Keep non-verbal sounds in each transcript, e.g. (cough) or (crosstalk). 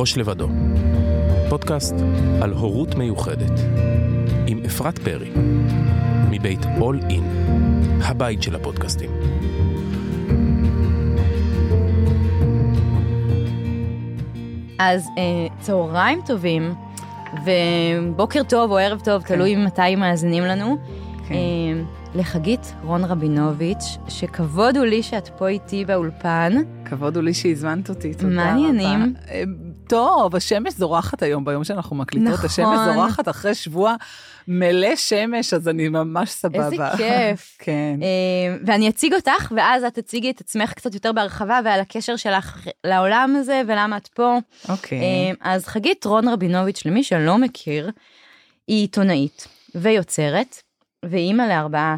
ראש לבדו, פודקאסט על הורות מיוחדת, עם אפרת פרי, מבית All In, הבית של הפודקאסטים. אז אה, צהריים טובים, ובוקר טוב או ערב טוב, כן. תלוי מתי מאזינים לנו. כן. אה, לחגית רון רבינוביץ', שכבוד הוא לי שאת פה איתי באולפן. כבוד הוא לי שהזמנת אותי, תודה מה רבה. העניינים? טוב, השמש זורחת היום, ביום שאנחנו מקליטות, נכון. השמש זורחת אחרי שבוע מלא שמש, אז אני ממש סבבה. איזה כיף. (laughs) כן. אה, ואני אציג אותך, ואז את תציגי את עצמך קצת יותר בהרחבה ועל הקשר שלך לעולם הזה ולמה את פה. אוקיי. אה, אז חגית רון רבינוביץ', למי שלא מכיר, היא עיתונאית ויוצרת, ואימא לארבעה,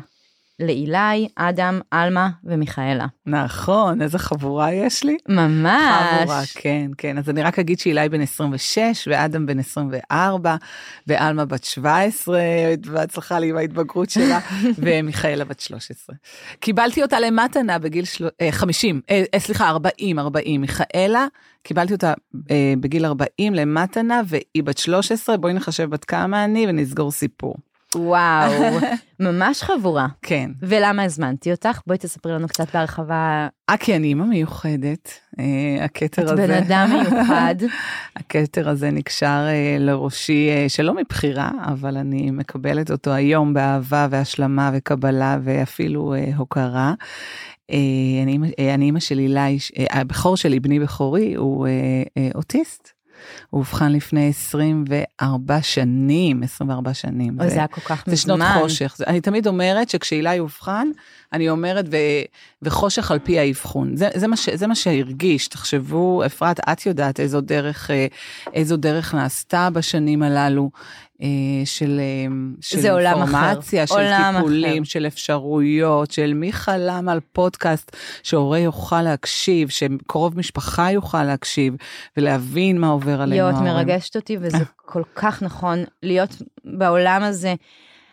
לאילי, אדם, עלמה ומיכאלה. נכון, איזה חבורה יש לי. ממש. חבורה, כן, כן. אז אני רק אגיד שאילי בן 26, ואדם בן 24, ועלמה בת 17, בהצלחה לי עם ההתבגרות שלה, (laughs) ומיכאלה בת 13. קיבלתי אותה למתנה בגיל של... אה, 50, אה, אה, סליחה, 40, 40. מיכאלה, קיבלתי אותה אה, בגיל 40 למתנה, והיא בת 13, בואי נחשב בת כמה אני ונסגור סיפור. וואו, (laughs) ממש חבורה. כן. ולמה הזמנתי אותך? בואי תספרי לנו קצת בהרחבה. אה, כי אני אימא מיוחדת, אה, הכתר את הזה. בן אדם מיוחד. (laughs) הכתר הזה נקשר אה, לראשי, אה, שלא מבחירה, אבל אני מקבלת אותו היום באהבה והשלמה וקבלה ואפילו אה, הוקרה. אה, אני, אימא- אה, של הילי, ש- אה, הבכור שלי, בני בכורי, הוא אוטיסט. הוא אובחן לפני 24 שנים, 24 שנים. אוי, זה- היה כל כך זה שנות מזמן. חושך. אני תמיד אומרת שכשהילי אובחן, אני אומרת, ו, וחושך על פי האבחון. זה, זה, מה ש, זה מה שהרגיש. תחשבו, אפרת, את יודעת איזו דרך, אה, איזו דרך נעשתה בשנים הללו. אה, של, אה, של. אינפורמציה, של טיפולים, אחר. של אפשרויות, של מי חלם על פודקאסט שהורה יוכל להקשיב, שקרוב משפחה יוכל להקשיב ולהבין מה עובר עלינו. להיות. מרגשת אותי, וזה כל כך נכון להיות בעולם הזה.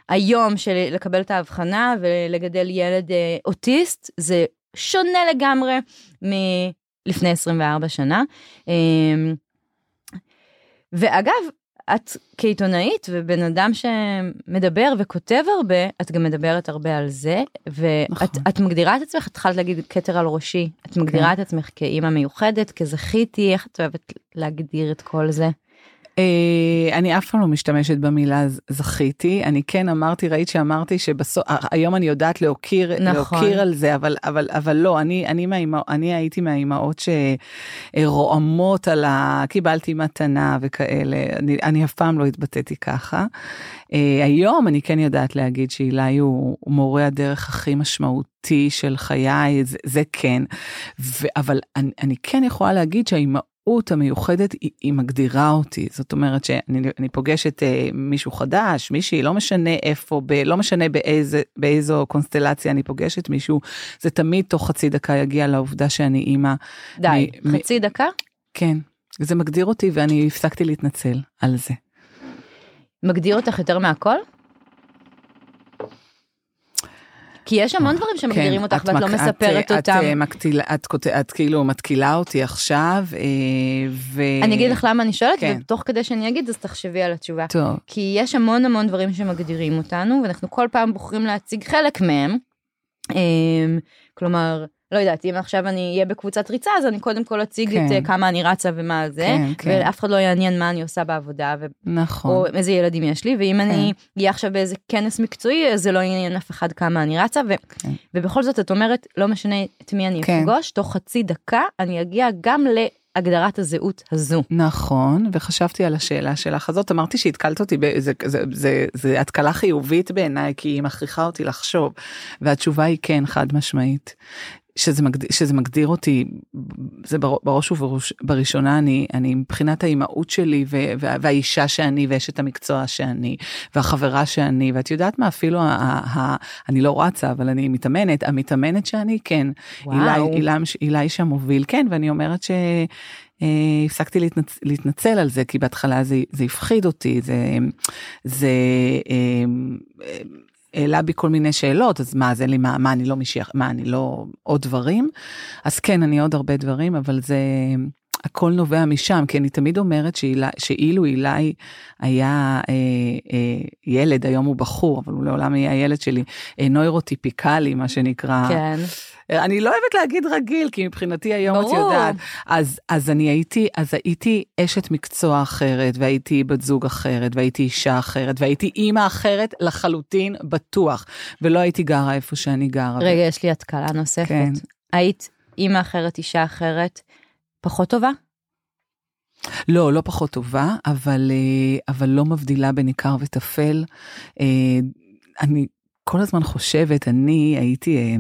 היום של לקבל את ההבחנה ולגדל ילד אה, אוטיסט, זה שונה לגמרי מלפני 24 שנה. אה, ואגב, את כעיתונאית ובן אדם שמדבר וכותב הרבה, את גם מדברת הרבה על זה, ואת נכון. את מגדירה את עצמך, התחלת להגיד כתר על ראשי, את מגדירה את עצמך כאימא מיוחדת, כזכיתי, איך את אוהבת להגדיר את כל זה? אה, אני אף פעם לא משתמשת במילה זכיתי, אני כן אמרתי, ראית שאמרתי שבסוף, היום אני יודעת להוקיר, נכון. להוקיר על זה, אבל, אבל, אבל לא, אני, אני, מהאימא, אני הייתי מהאימהות שרועמות על ה... קיבלתי מתנה וכאלה, אני, אני אף פעם לא התבטאתי ככה. אה, היום אני כן יודעת להגיד שאילי הוא מורה הדרך הכי משמעותי של חיי, זה, זה כן, ו, אבל אני, אני כן יכולה להגיד שהאימהות המיוחדת היא, היא מגדירה אותי זאת אומרת שאני אני פוגשת אה, מישהו חדש מישהי לא משנה איפה ב, לא משנה באיזה באיזו קונסטלציה אני פוגשת מישהו זה תמיד תוך חצי דקה יגיע לעובדה שאני אימא די, מ- מ- חצי דקה? כן זה מגדיר אותי ואני הפסקתי להתנצל על זה. מגדיר אותך יותר מהכל? כי יש המון דברים שמגדירים אותך ואת מק- לא מספרת אותם. את, אה, את כאילו מתקילה אותי עכשיו אה, ו... אני אגיד לך למה אני שואלת, כן. ותוך כדי שאני אגיד אז תחשבי על התשובה. טוב. כי יש המון המון דברים שמגדירים אותנו, ואנחנו כל פעם בוחרים להציג חלק מהם. אמ, כלומר, לא יודעת, אם עכשיו אני אהיה בקבוצת ריצה, אז אני קודם כל אציג כן. את אה, כמה אני רצה ומה זה, כן, כן. ואף אחד לא יעניין מה אני עושה בעבודה, ו- נכון. או איזה ילדים יש לי, ואם אני אהיה עכשיו באיזה כנס מקצועי, אז זה לא יעניין אף אחד כמה אני רצה, ו- כן. ובכל זאת את אומרת, לא משנה את מי אני כן. אפגוש, תוך חצי דקה אני אגיע גם להגדרת הזהות הזו. נכון, וחשבתי על השאלה שלך הזאת, אמרתי שהתקלת אותי, זה, זה, זה, זה התקלה חיובית בעיניי, כי היא מכריחה אותי לחשוב, והתשובה היא כן, חד משמעית. שזה מגדיר, שזה מגדיר אותי, זה בר- בראש ובראשונה אני, אני מבחינת האימהות שלי ו, וה, והאישה שאני ואשת המקצוע שאני והחברה שאני ואת יודעת מה אפילו ה, ה, ה, אני לא רצה אבל אני מתאמנת המתאמנת שאני כן וואו. אילי, אילי, אילי שם מוביל כן ואני אומרת ש... אה, הפסקתי להתנצ... להתנצל על זה כי בהתחלה זה, זה הפחיד אותי זה זה אה, אה, העלה בי כל מיני שאלות אז מה אז אין לי מה מה אני לא מישהי מה אני לא עוד דברים אז כן אני עוד הרבה דברים אבל זה הכל נובע משם, כי אני תמיד אומרת שאילי, שאילו אילי היה אה, אה, ילד, היום הוא בחור, אבל הוא לעולם יהיה הילד שלי, אה, נוירוטיפיקלי, מה שנקרא. כן. אני לא אוהבת להגיד רגיל, כי מבחינתי היום ברור. את יודעת. אז, אז אני הייתי, אז הייתי אשת מקצוע אחרת, והייתי בת זוג אחרת, והייתי אישה אחרת, והייתי אימא אחרת לחלוטין בטוח, ולא הייתי גרה איפה שאני גרה. רגע, יש לי התקלה נוספת. כן. היית אימא אחרת, אישה אחרת, פחות טובה? לא, לא פחות טובה, אבל, אה, אבל לא מבדילה בין עיקר וטפל. אה, אני כל הזמן חושבת, אני הייתי אה,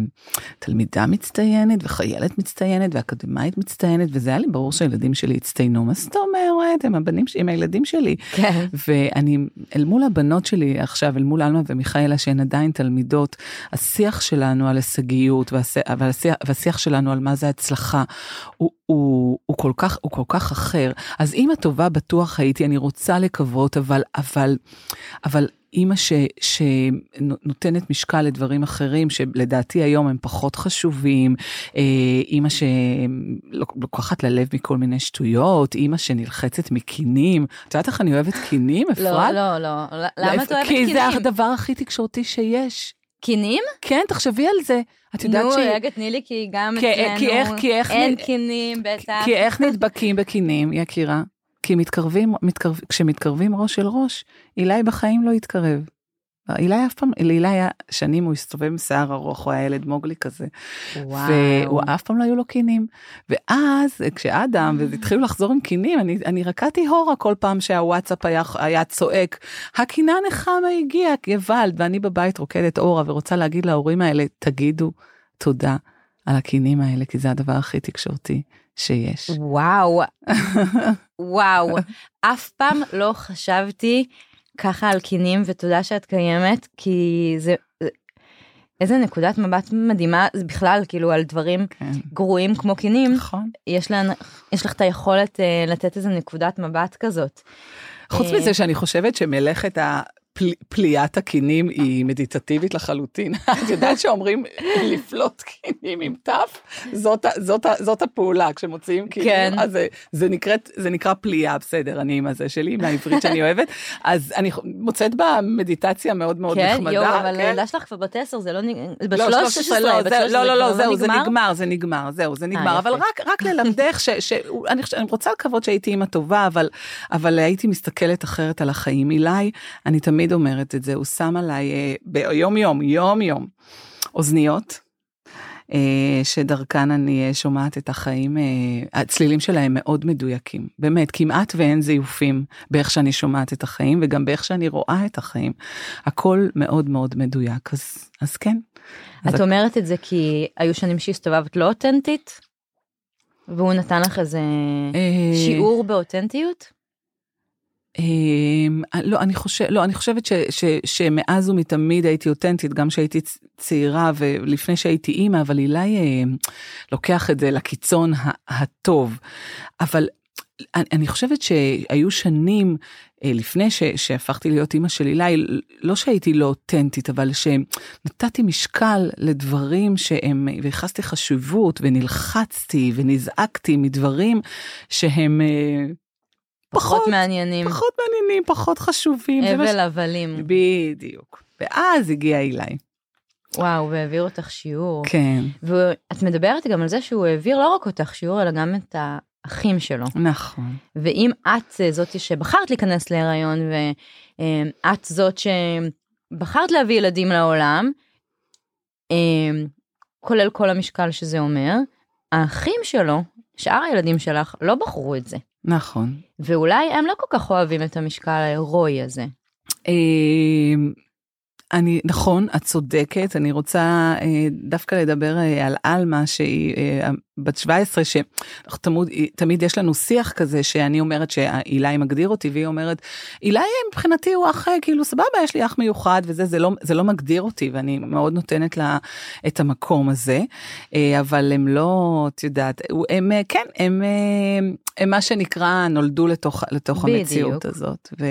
תלמידה מצטיינת וחיילת מצטיינת ואקדמאית מצטיינת, וזה היה לי ברור שהילדים שלי הצטיינו. מה זאת אומרת? הם הבנים שלי, הם הילדים שלי. כן. ואני, אל מול הבנות שלי עכשיו, אל מול עלמה ומיכאלה, שהן עדיין תלמידות, השיח שלנו על הישגיות, והשיח, והשיח שלנו על מה זה הצלחה, הוא, הוא, הוא, כל כך, הוא כל כך אחר. אז אימא טובה בטוח הייתי, אני רוצה לקוות, אבל, אבל, אבל אימא ש, שנותנת משקל לדברים שלדעתי היום הם פחות חשובים, אה, אימא שלוקחת ללב מכל מיני שטויות, אימא שנלחצת מקינים. את יודעת איך אני אוהבת קינים, לא, אפרת? לא, לא, לא. למה את אוהבת קינים? כי זה הדבר הכי תקשורתי שיש. קינים? כן, תחשבי על זה. את יודעת נו, ש... נו, רגע, תני לי, כי גם אצלנו כי איך, כי איך אין. קינים, בטח. כי איך נדבקים בקינים, יקירה? כי מתקרבים, מתקרב, כשמתקרבים ראש אל ראש, אילי בחיים לא יתקרב. אילי אף פעם, לאילי היה שנים הוא הסתובב עם שיער ארוך, הוא היה ילד מוגלי כזה. וואו. והוא אף פעם לא היו לו קינים. ואז כשאדם, והתחילו לחזור עם קינים, אני, אני רקדתי הורה כל פעם שהוואטסאפ היה, היה צועק, הקינה נחמה הגיעה, גוואלד, ואני בבית רוקדת אורה ורוצה להגיד להורים האלה, תגידו תודה על הקינים האלה, כי זה הדבר הכי תקשורתי שיש. וואו, (laughs) וואו, אף פעם לא חשבתי ככה על קינים, ותודה שאת קיימת, כי זה... איזה נקודת מבט מדהימה, זה בכלל, כאילו, על דברים כן. גרועים כמו קינים. נכון. יש, לה, יש לך את היכולת uh, לתת איזה נקודת מבט כזאת. חוץ uh, מזה שאני חושבת שמלאכת ה... פל, פליאת הקינים היא מדיטטיבית לחלוטין. (laughs) את יודעת שאומרים לפלוט קינים עם תף? זאת, זאת, זאת הפעולה, כשמוציאים קינים, כן. אז זה, זה, נקראת, זה נקרא פליאה, בסדר, אני עם הזה שלי, מהעברית שאני אוהבת. אז אני מוצאת בה מדיטציה מאוד מאוד כן, נחמדה. יו, אבל כן, הילדה שלך כבר בת 10, זה לא נגמר, בת 13, לא, בת 13, לא, לא, לא, זהו, זה נגמר, זה נגמר, זהו, זה נגמר. אבל רק, רק ללמדך, ש, ש, אני, אני רוצה לקוות שהייתי אימא טובה, אבל, אבל הייתי מסתכלת אחרת על החיים. אילי, אני תמיד תמיד אומרת את זה, הוא שם עליי אה, ביום יום, יום יום, אוזניות, אה, שדרכן אני אה, שומעת את החיים, הצלילים שלהם מאוד מדויקים, באמת, כמעט ואין זיופים באיך שאני שומעת את החיים וגם באיך שאני רואה את החיים. הכל מאוד מאוד מדויק, אז, אז כן. את אז אומרת את זה כי היו שנים שהסתובבת לא אותנטית? והוא נתן לך איזה שיעור באותנטיות? אמ, לא, אני חושב, לא, אני חושבת ש, ש, שמאז ומתמיד הייתי אותנטית, גם כשהייתי צעירה ולפני שהייתי אימא, אבל אילי אה, לוקח את זה לקיצון הטוב. אבל אני, אני חושבת שהיו שנים אה, לפני ש, שהפכתי להיות אימא של אילי, לא שהייתי לא אותנטית, אבל שנתתי משקל לדברים שהם, וייחסתי חשיבות ונלחצתי ונזעקתי מדברים שהם אה, פחות מעניינים. פחות מעניינים, פחות חשובים. אבל הבלים. בדיוק. ואז הגיע אילי. וואו, והעביר אותך שיעור. כן. ואת מדברת גם על זה שהוא העביר לא רק אותך שיעור, אלא גם את האחים שלו. נכון. ואם את זאתי שבחרת להיכנס להיריון, ואת זאת שבחרת להביא ילדים לעולם, כולל כל המשקל שזה אומר, האחים שלו, שאר הילדים שלך, לא בחרו את זה. נכון. ואולי הם לא כל כך אוהבים את המשקל ההירואי הזה. אמ, אני, נכון, את צודקת, אני רוצה אה, דווקא לדבר אה, על עלמה שהיא אה, בת 17, שתמיד יש לנו שיח כזה שאני אומרת שאילי מגדיר אותי והיא אומרת, אילי מבחינתי הוא אח, כאילו סבבה, יש לי אח מיוחד וזה, זה לא, זה לא מגדיר אותי ואני מאוד נותנת לה את המקום הזה, אבל הם לא, את יודעת, הם כן, הם, הם מה שנקרא נולדו לתוך, לתוך המציאות הזאת. ו,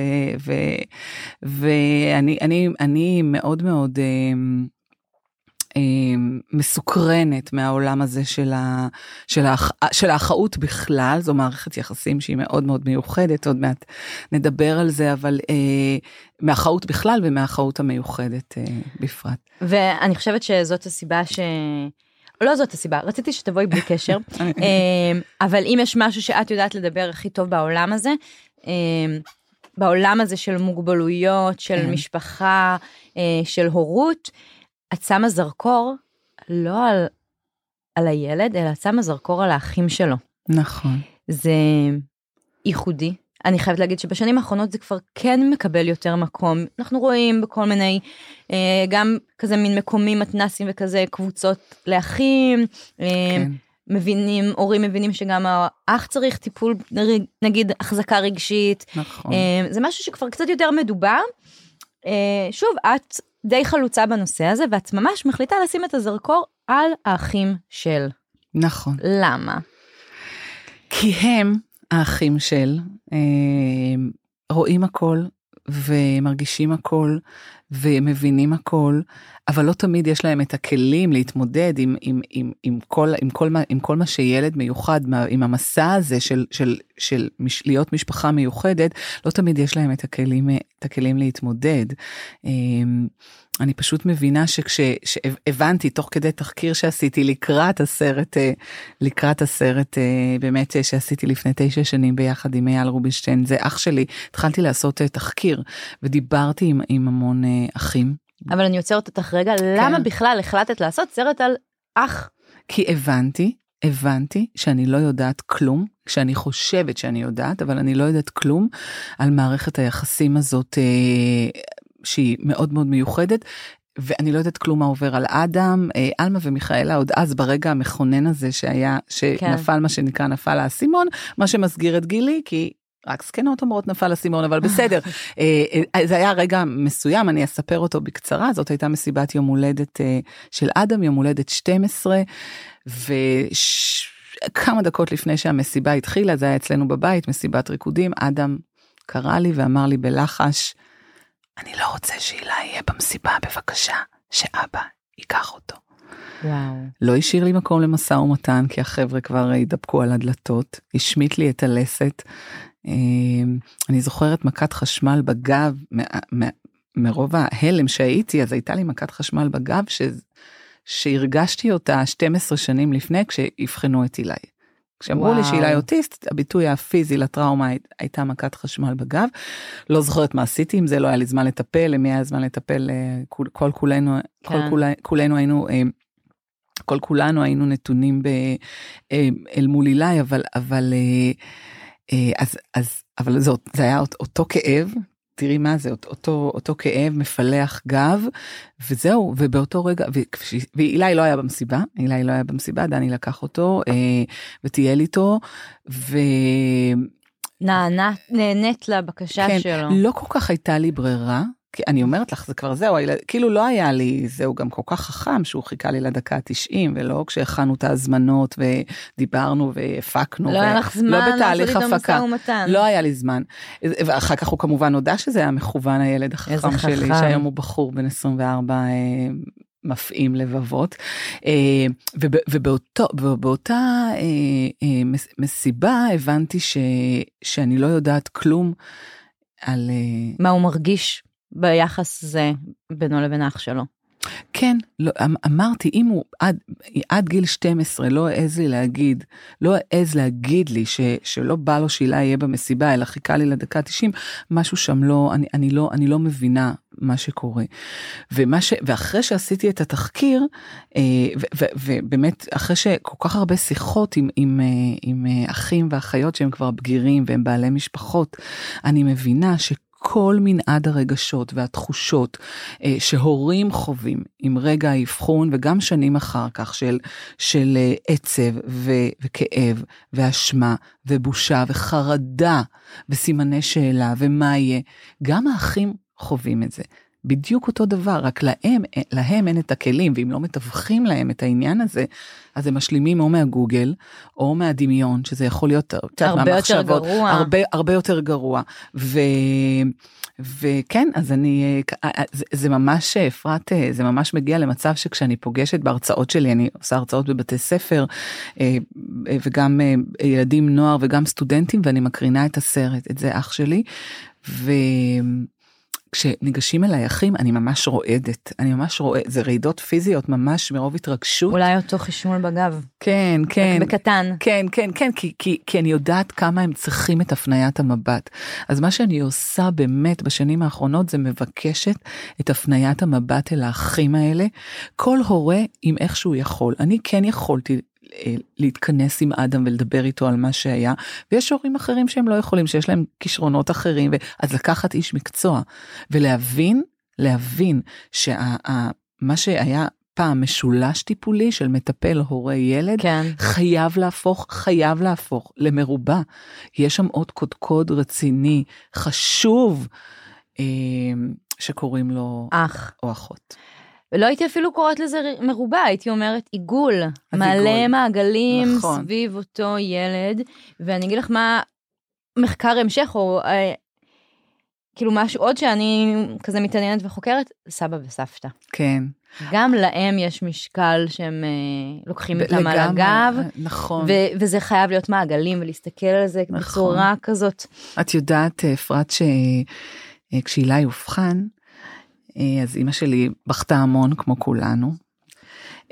ו, ואני אני, אני מאוד מאוד... מסוקרנת מהעולם הזה של, ה, של, האח, של האחאות בכלל, זו מערכת יחסים שהיא מאוד מאוד מיוחדת, עוד מעט נדבר על זה, אבל אה, מהאחאות בכלל ומהאחאות המיוחדת אה, בפרט. ואני חושבת שזאת הסיבה ש... לא זאת הסיבה, רציתי שתבואי בלי קשר, (laughs) אה, אבל אם יש משהו שאת יודעת לדבר הכי טוב בעולם הזה, אה, בעולם הזה של מוגבלויות, של כן. משפחה, אה, של הורות, את שמה זרקור לא על, על הילד, אלא את שמה זרקור על האחים שלו. נכון. זה ייחודי. אני חייבת להגיד שבשנים האחרונות זה כבר כן מקבל יותר מקום. אנחנו רואים בכל מיני, אה, גם כזה מין מקומים מתנסים וכזה קבוצות לאחים. אה, כן. מבינים, הורים מבינים שגם האח צריך טיפול, נגיד החזקה רגשית. נכון. אה, זה משהו שכבר קצת יותר מדובר. שוב, את די חלוצה בנושא הזה, ואת ממש מחליטה לשים את הזרקור על האחים של. נכון. למה? כי הם, האחים של, אה, רואים הכל ומרגישים הכל ומבינים הכל, אבל לא תמיד יש להם את הכלים להתמודד עם, עם, עם, עם, כל, עם, כל, מה, עם כל מה שילד מיוחד, עם המסע הזה של, של, של מש, להיות משפחה מיוחדת, לא תמיד יש להם את הכלים, את הכלים להתמודד. אה, אני פשוט מבינה שכשהבנתי תוך כדי תחקיר שעשיתי לקראת הסרט, אה, לקראת הסרט באמת שעשיתי לפני תשע שנים ביחד עם אייל רובינשטיין, זה אח שלי, התחלתי לעשות תחקיר ודיברתי עם, עם המון אחים. אבל אני עוצרת אותך רגע, כן. למה בכלל החלטת לעשות סרט על אח? כי הבנתי, הבנתי שאני לא יודעת כלום, שאני חושבת שאני יודעת, אבל אני לא יודעת כלום על מערכת היחסים הזאת אה, שהיא מאוד מאוד מיוחדת. ואני לא יודעת כלום מה עובר על אדם, עלמה ומיכאלה עוד אז ברגע המכונן הזה שהיה, שנפל כן. מה שנקרא נפל האסימון, מה שמסגיר את גילי, כי רק זקנות אומרות נפל אסימון, אבל בסדר. זה היה רגע מסוים, אני אספר אותו בקצרה, זאת הייתה מסיבת יום הולדת של אדם, יום הולדת 12, וכמה דקות לפני שהמסיבה התחילה, זה היה אצלנו בבית, מסיבת ריקודים, אדם קרא לי ואמר לי בלחש, אני לא רוצה שהילה יהיה במסיבה, בבקשה, שאבא ייקח אותו. וואו. לא השאיר לי מקום למשא ומתן, כי החבר'ה כבר התדפקו על הדלתות, השמיט לי את הלסת. אני זוכרת מכת חשמל בגב, מרוב ההלם שהייתי, אז הייתה לי מכת חשמל בגב, ש... שהרגשתי אותה 12 שנים לפני כשאבחנו את אילי. כשאמרו לי שהילה אוטיסט, הביטוי הפיזי לטראומה הייתה מכת חשמל בגב. לא זוכרת מה עשיתי עם זה, לא היה לי זמן לטפל, למי היה זמן לטפל, כל, כל כולנו, כן. כל כול, כולנו היינו, כל כולנו היינו נתונים ב, אל מול אילי, אבל, אבל, אז, אז, אבל זה, זה היה אותו כאב, תראי מה זה אותו אותו כאב מפלח גב וזהו ובאותו רגע ואילי לא היה במסיבה אילי לא היה במסיבה דני לקח אותו אה, וטייל איתו. ו... נענת נהנית לבקשה כן, שלו. לא כל כך הייתה לי ברירה. כי אני אומרת לך זה כבר זהו כאילו לא היה לי זהו גם כל כך חכם שהוא חיכה לי לדקה ה-90 ולא כשהכנו את ההזמנות ודיברנו והפקנו. לא היה לך זמן לא בתהליך הפקה. לא היה לי זמן. ואחר כך הוא כמובן הודה שזה היה מכוון הילד החכם שלי שהיום הוא בחור בן 24 אה, מפעים לבבות אה, ובאותה אה, מסיבה הבנתי ש, שאני לא יודעת כלום על מה הוא מרגיש ביחס זה בינו לבין אח שלו. כן, לא, אמ, אמרתי, אם הוא עד, עד גיל 12 לא העז לי להגיד, לא העז להגיד לי ש, שלא בא לו שהילה יהיה במסיבה, אלא חיכה לי לדקה 90, משהו שם לא, אני, אני לא, אני לא מבינה מה שקורה. ומה ש, ואחרי שעשיתי את התחקיר, אה, ו, ו, ובאמת, אחרי שכל כך הרבה שיחות עם, עם, עם, עם אחים ואחיות שהם כבר בגירים והם בעלי משפחות, אני מבינה ש... כל מנעד הרגשות והתחושות אה, שהורים חווים עם רגע האבחון וגם שנים אחר כך של, של אה, עצב ו, וכאב ואשמה ובושה וחרדה וסימני שאלה ומה יהיה, גם האחים חווים את זה. בדיוק אותו דבר, רק להם, להם אין את הכלים, ואם לא מתווכים להם את העניין הזה, אז הם משלימים או מהגוגל, או מהדמיון, שזה יכול להיות, הרבה יותר גרוע. הרבה, הרבה יותר גרוע. ו... וכן, אז אני, אה, אה, זה, זה ממש, אפרת, אה, זה ממש מגיע למצב שכשאני פוגשת בהרצאות שלי, אני עושה הרצאות בבתי ספר, וגם ילדים, נוער וגם סטודנטים, ואני מקרינה את הסרט, את זה אח שלי, ו... כשניגשים אליי אחים אני ממש רועדת. אני ממש רועדת. זה רעידות פיזיות ממש מרוב התרגשות. אולי אותו חשמול בגב. כן כן. בקטן. כן כן כן כי, כי, כי אני יודעת כמה הם צריכים את הפניית המבט. אז מה שאני עושה באמת בשנים האחרונות זה מבקשת את הפניית המבט אל האחים האלה. כל הורה עם איך שהוא יכול. אני כן יכולתי להתכנס עם אדם ולדבר איתו על מה שהיה ויש הורים אחרים שהם לא יכולים שיש להם כישרונות אחרים אז לקחת איש מקצוע ולהבין להבין שמה שהיה פעם משולש טיפולי של מטפל הורה ילד כן. חייב להפוך חייב להפוך למרובע יש שם עוד קודקוד רציני חשוב אה, שקוראים לו אח או אחות. ולא הייתי אפילו קוראת לזה מרובע, הייתי אומרת עיגול, מלא עיגול. מעגלים נכון. סביב אותו ילד, ואני אגיד לך מה מחקר המשך, או אה, כאילו משהו עוד שאני כזה מתעניינת וחוקרת, סבא וסבתא. כן. גם להם יש משקל שהם אה, לוקחים אותם על הגב. נכון. ו- וזה חייב להיות מעגלים ולהסתכל על זה נכון. בצורה כזאת. את יודעת, אפרת, יאובחן, אה, אז אימא שלי בכתה המון כמו כולנו.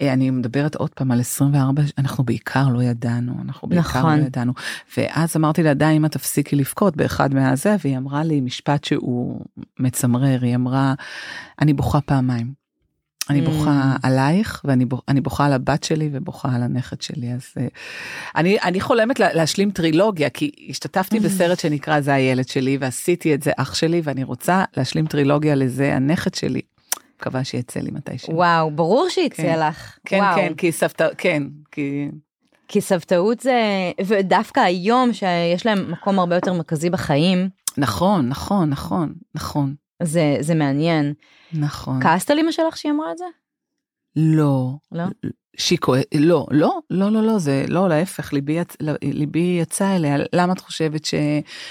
אה, אני מדברת עוד פעם על 24 אנחנו בעיקר לא ידענו אנחנו בעיקר נכון. לא ידענו ואז אמרתי לה די אמא תפסיקי לבכות באחד מהזה והיא אמרה לי משפט שהוא מצמרר היא אמרה אני בוכה פעמיים. אני בוכה mm. עלייך ואני בוכה על הבת שלי ובוכה על הנכד שלי אז uh, אני אני חולמת לה, להשלים טרילוגיה כי השתתפתי בסרט שנקרא זה הילד שלי ועשיתי את זה אח שלי ואני רוצה להשלים טרילוגיה לזה הנכד שלי. מקווה שיצא לי מתישהו. וואו ברור שיצא כן, לך. כן וואו. כן כי סבתא כן כי. כי סבתאות זה ודווקא היום שיש להם מקום הרבה יותר מרכזי בחיים. נכון נכון נכון נכון. זה זה מעניין. נכון. כעסת על אמא שלך שהיא אמרה את זה? לא. לא? שהיא כועסת, לא, לא, לא, לא, לא, זה לא, להפך, ליבי, יצ... ליבי יצא אליה, למה את חושבת ש...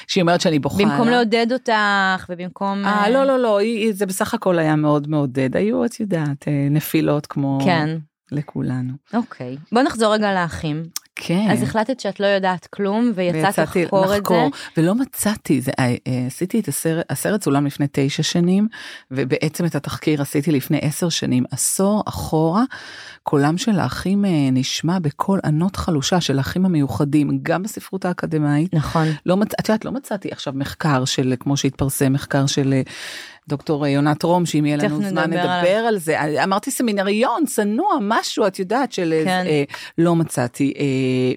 שהיא אומרת שאני בוכה? במקום לה? לעודד אותך ובמקום... אה, לא, לא, לא, היא, זה בסך הכל היה מאוד מעודד, היו, את יודעת, אה, נפילות כמו... כן. לכולנו. אוקיי, בוא נחזור רגע לאחים. כן. אז החלטת שאת לא יודעת כלום ויצאת לחקור את זה. ולא מצאתי, זה, אה, אה, עשיתי את הסרט, הסרט צולם לפני תשע שנים, ובעצם את התחקיר עשיתי לפני עשר שנים, עשור אחורה, קולם של האחים אה, נשמע בקול ענות חלושה של האחים המיוחדים, גם בספרות האקדמאית. נכון. לא, את יודעת, לא מצאתי עכשיו מחקר של, כמו שהתפרסם, מחקר של... דוקטור יונת רום, שאם יהיה לנו זמן נדבר על... על זה. אמרתי סמינריון, צנוע, משהו, את יודעת, של... כן. אה, לא מצאתי. אה,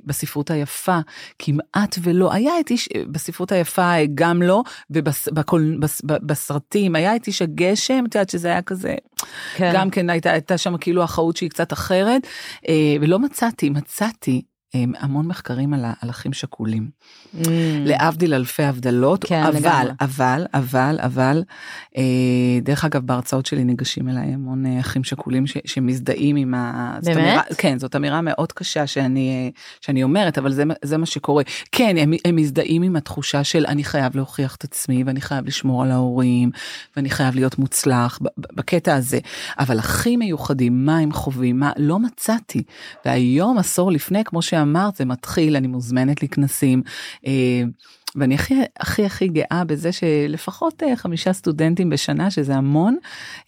בספרות היפה, כמעט ולא. היה את איש, בספרות היפה אה, גם לא, ובסרטים, היה את איש הגשם, את יודעת שזה היה כזה... כן. גם כן הייתה, הייתה שם כאילו אחאות שהיא קצת אחרת, אה, ולא מצאתי, מצאתי המון מחקרים על, על אחים שכולים. Mm. להבדיל אלפי הבדלות, כן, אבל, לגמרי. אבל, אבל, אבל, אה, דרך אגב בהרצאות שלי ניגשים אליי המון אה, אחים שכולים ש, שמזדהים עם ה... באמת? אמירה, כן, זאת אמירה מאוד קשה שאני, אה, שאני אומרת, אבל זה, זה מה שקורה. כן, הם, הם מזדהים עם התחושה של אני חייב להוכיח את עצמי ואני חייב לשמור על ההורים ואני חייב להיות מוצלח בקטע הזה. אבל אחים מיוחדים, מה הם חווים, מה, לא מצאתי. והיום, עשור לפני, כמו ש... שאמרת זה מתחיל אני מוזמנת לכנסים. אה, ואני הכי הכי הכי גאה בזה שלפחות אה, חמישה סטודנטים בשנה שזה המון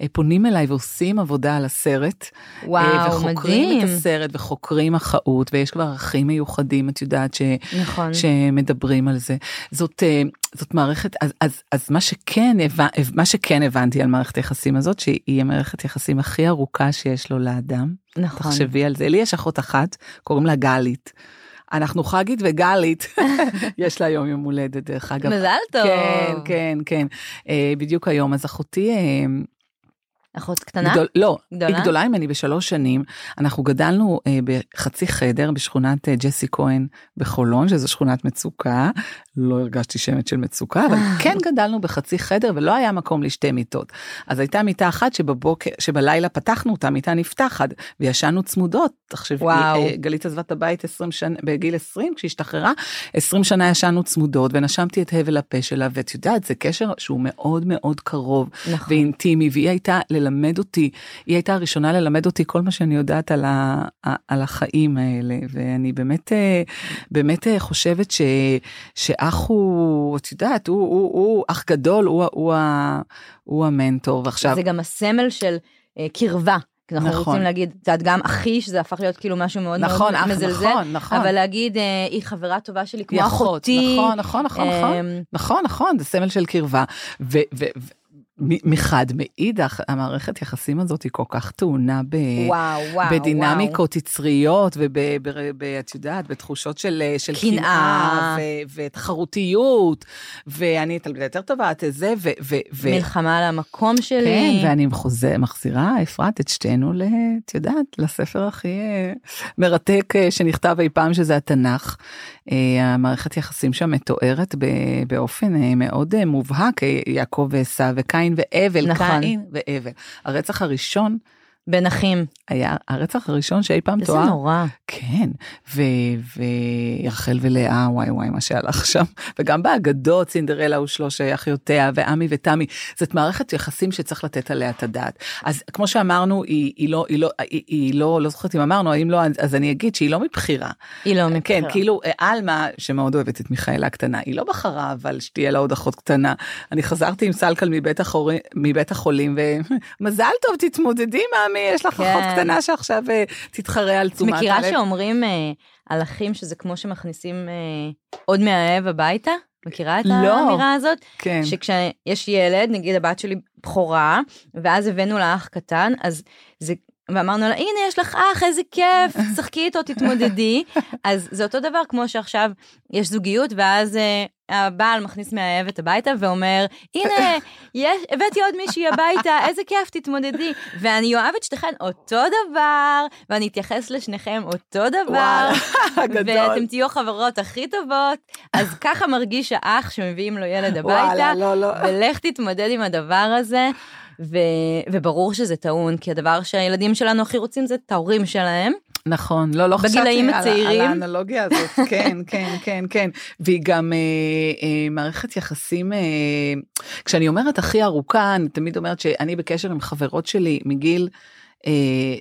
אה, פונים אליי ועושים עבודה על הסרט. וואו וחוקרים מדהים. את הסרט וחוקרים אחאות ויש כבר ערכים מיוחדים את יודעת ש, נכון. שמדברים על זה. זאת זאת מערכת אז אז אז מה שכן מה שכן הבנתי על מערכת היחסים הזאת שהיא המערכת יחסים הכי ארוכה שיש לו לאדם. נכון. תחשבי על זה לי יש אחות אחת קוראים לה גלית. אנחנו חגית וגלית, (laughs) יש לה היום יום הולדת דרך אגב. מזל טוב. כן, כן, כן, uh, בדיוק היום. אז אחותי, uh, אחות קטנה? גדול, לא, גדולה? היא גדולה ממני בשלוש שנים. אנחנו גדלנו אה, בחצי חדר בשכונת אה, ג'סי כהן בחולון, שזו שכונת מצוקה. לא הרגשתי שמץ של מצוקה, אבל כן גדלנו בחצי חדר ולא היה מקום לשתי מיטות. אז הייתה מיטה אחת שבבוקר, שבלילה פתחנו אותה, מיטה נפתחת, וישנו צמודות. תחשבי. אה, גלית עזבה את הבית 20 שנה, בגיל 20, כשהשתחררה, 20 שנה ישנו צמודות, ונשמתי את הבל הפה שלה, ואת יודעת, זה קשר שהוא מאוד מאוד קרוב. נכון. ואינטימי, והיא הייתה ללמד אותי, היא הייתה הראשונה ללמד אותי כל מה שאני יודעת על, ה, על החיים האלה, ואני באמת, אה, באמת אה, חושבת ש, שאח הוא, את יודעת, הוא, הוא, הוא אח גדול, הוא, הוא, הוא, הוא המנטור, ועכשיו, זה גם הסמל של אה, קרבה. אנחנו נכון. רוצים להגיד, את יודעת, גם אחי, שזה הפך להיות כאילו משהו מאוד נכון, מאוד אח, מזלזל, נכון, נכון. אבל להגיד, אה, היא חברה טובה שלי כמו אחות, אחותי. נכון, נכון, נכון, נכון, אמ, נכון, נכון, זה סמל של קרבה. ו- ו- ו- מחד, מאידך, המערכת יחסים הזאת היא כל כך טעונה ב... וואו, וואו, בדינמיקות יצריות ואת יודעת, בתחושות של, של קנאה. ו- ותחרותיות, ואני תלמידה יותר טובה, את זה, ו... ו- ו- מלחמה על המקום שלי. כן, ואני מחוזר, מחזירה, אפרת, את שתינו, ל- את יודעת, לספר הכי אה, מרתק אה, שנכתב אי פעם, שזה התנ"ך. אה, המערכת יחסים שם מתוארת באופן אה, מאוד אה, מובהק, אה, יעקב ועשו וקין והבל, נכון. קין והבל. הרצח הראשון בין אחים. היה הרצח הראשון שאי פעם איזה תואר. נורא. כן, ורחל ולאה, וואי וואי, מה שהלך שם. וגם באגדות, סינדרלה ושלוש אחיותיה, ועמי ותמי, זאת מערכת יחסים שצריך לתת עליה את הדעת. אז כמו שאמרנו, היא, היא לא, היא לא, היא, היא לא, לא זוכרת אם אמרנו, האם לא, אז אני אגיד שהיא לא מבחירה. היא לא כן, מבחירה. כאילו, אה, עלמה, שמאוד אוהבת את מיכאלה הקטנה, היא לא בחרה אבל שתהיה לה עוד אחות קטנה. אני חזרתי עם סלקל מבית, החורי, מבית החולים, ומזל (laughs) טוב, תתמודדי, מאמי, יש לך כן. אחות קטנה שעכשיו אה, תתחרה על את תשומת מכירה הלב. שאומרים אה, על אחים שזה כמו שמכניסים אה, עוד מהאהב הביתה? מכירה את לא. האמירה הזאת? כן. שכשיש ילד, נגיד הבת שלי בכורה, ואז הבאנו לה אח קטן, אז זה... ואמרנו לה, הנה יש לך אח, איזה כיף, (laughs) שחקי איתו, תתמודדי. אז זה אותו דבר כמו שעכשיו יש זוגיות, ואז אה, הבעל מכניס מהאהבת הביתה ואומר, הנה, (laughs) יש, הבאתי עוד מישהי הביתה, איזה כיף, תתמודדי. ואני אוהב את שתיכן אותו דבר, ואני אתייחס לשניכם אותו דבר. (laughs) ואתם תהיו החברות הכי טובות. אז ככה מרגיש האח שמביאים לו ילד הביתה. וואלה, לא, לא. ולך תתמודד עם הדבר הזה. ו... וברור שזה טעון, כי הדבר שהילדים שלנו הכי רוצים זה את ההורים שלהם. נכון, לא, לא חשבתי על, הצעירים. על האנלוגיה הזאת, (laughs) כן, כן, כן, כן. והיא גם אה, אה, מערכת יחסים, אה, כשאני אומרת הכי ארוכה, אני תמיד אומרת שאני בקשר עם חברות שלי מגיל אה,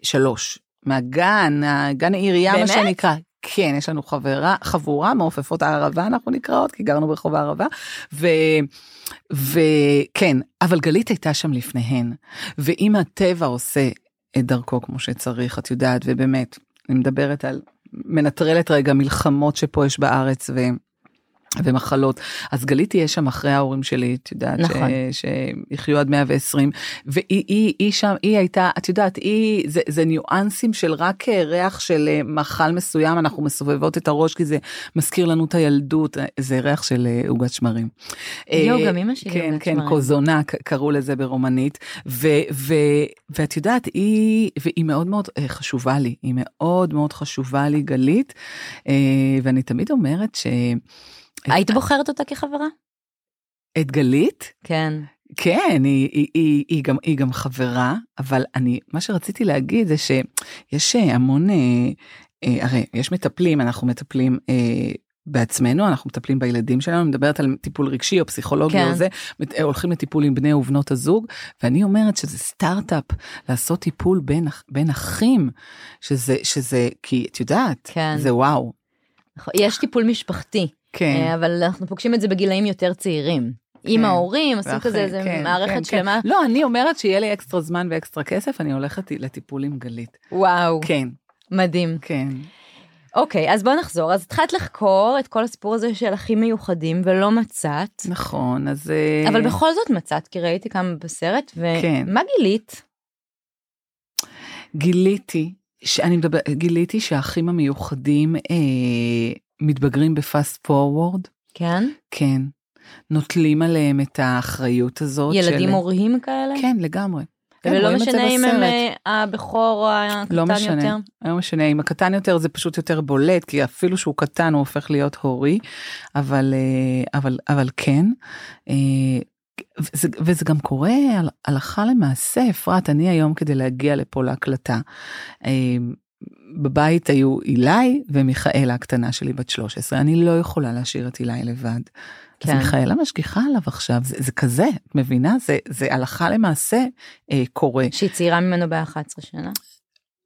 שלוש, מהגן, הגן העירייה, מה? שנקרא. כן, יש לנו חברה, חבורה מעופפות הערבה, אנחנו נקראות, כי גרנו ברחוב הערבה, ו... וכן, אבל גלית הייתה שם לפניהן, ואם הטבע עושה את דרכו כמו שצריך, את יודעת, ובאמת, אני מדברת על, מנטרלת רגע מלחמות שפה יש בארץ ו... ומחלות. אז גלית תהיה שם אחרי ההורים שלי, את יודעת, נכון. ש... שיחיו עד 120, והיא היא, היא שם, היא הייתה, את יודעת, היא, זה, זה ניואנסים של רק אה, ריח של אה, מאכל מסוים, אנחנו מסובבות את הראש כי זה מזכיר לנו את הילדות, אה, זה ריח של עוגת שמרים. יואו, גם אמא שלי כן, עוגת כן, שמרים. קוזונה קראו לזה ברומנית, ו, ו, ואת יודעת, היא, והיא מאוד מאוד חשובה לי, היא מאוד מאוד חשובה לי, גלית, ואני תמיד אומרת ש... היית בוחרת אותה כחברה? את גלית? כן. כן, היא, היא, היא, היא, גם, היא גם חברה, אבל אני, מה שרציתי להגיד זה שיש המון, אה, אה, הרי יש מטפלים, אנחנו מטפלים אה, בעצמנו, אנחנו מטפלים בילדים שלנו, מדברת על טיפול רגשי או פסיכולוגי כן. או זה, אה, הולכים לטיפול עם בני ובנות הזוג, ואני אומרת שזה סטארט-אפ, לעשות טיפול בין, בין אחים, שזה, שזה, כי את יודעת, כן. זה וואו. נכון, יש טיפול משפחתי, כן. אה, אבל אנחנו פוגשים את זה בגילאים יותר צעירים. עם כן. ההורים, עושים ואחרי- כזה איזה כן, מערכת כן, שלמה. כן. לא, אני אומרת שיהיה לי אקסטרה זמן ואקסטרה כסף, אני הולכת לטיפול עם גלית. וואו, כן, מדהים. כן. אוקיי, אז בוא נחזור. אז התחלת לחקור את כל הסיפור הזה של אחים מיוחדים ולא מצאת, נכון, אז... אה, אבל בכל זאת מצאת, כי ראיתי כמה בסרט, כן. ומה גילית? גיליתי, שאני מדבר, גיליתי שהאחים המיוחדים אה, מתבגרים בפאסט פורוורד, כן? כן. נוטלים עליהם את האחריות הזאת. ילדים של... הוריים כאלה? כן, לגמרי. כן, ולא משנה אם הם. אה, הבכור או הקטן לא משנה, יותר. לא משנה, אם הקטן יותר זה פשוט יותר בולט, כי אפילו שהוא קטן הוא הופך להיות הורי, אבל, אה, אבל, אבל כן. אה, וזה, וזה גם קורה הלכה למעשה, אפרת, אני היום כדי להגיע לפה להקלטה, בבית היו אילי ומיכאלה הקטנה שלי בת 13, אני לא יכולה להשאיר את אילי לבד. אז כן. מיכאלה משגיחה עליו עכשיו, זה, זה כזה, את מבינה? זה, זה הלכה למעשה אה, קורה. שהיא צעירה ממנו ב-11 שנה.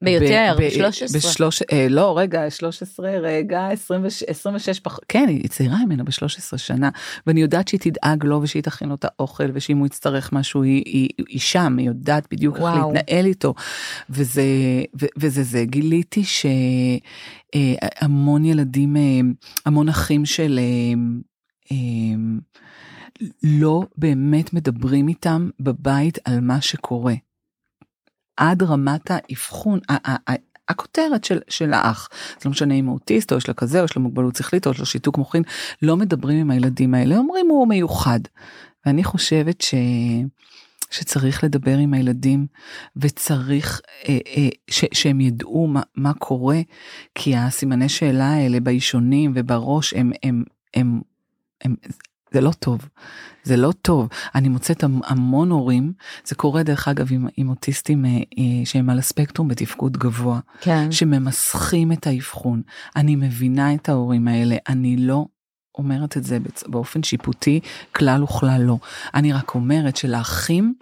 ביותר, ב- ב- ב-13. בשלוש, אה, לא, רגע, 13, רגע, 26, 26 פח... כן, היא צעירה ממנו ב-13 שנה, ואני יודעת שהיא תדאג לו ושהיא תכין לו את האוכל, ושאם הוא יצטרך משהו, היא, היא, היא שם, היא יודעת בדיוק איך וואו. להתנהל איתו. וזה, ו, וזה זה, גיליתי שהמון ילדים, אה, המון אחים של... אה, אה, לא באמת מדברים איתם בבית על מה שקורה. עד רמת האבחון, הכותרת של, של האח, זה לא משנה אם הוא אוטיסט או יש לו כזה או יש לו מוגבלות שכלית או יש לו שיתוק מוחין, לא מדברים עם הילדים האלה, אומרים הוא מיוחד. ואני חושבת ש... שצריך לדבר עם הילדים וצריך אה, אה, ש, שהם ידעו מה, מה קורה, כי הסימני שאלה האלה באישונים ובראש הם, הם, הם, הם, זה לא טוב, זה לא טוב. אני מוצאת המ- המון הורים, זה קורה דרך אגב עם, עם אוטיסטים אה, אה, שהם על הספקטרום בתפקוד גבוה, כן. שממסכים את האבחון. אני מבינה את ההורים האלה, אני לא אומרת את זה באופן שיפוטי, כלל וכלל לא. אני רק אומרת שלאחים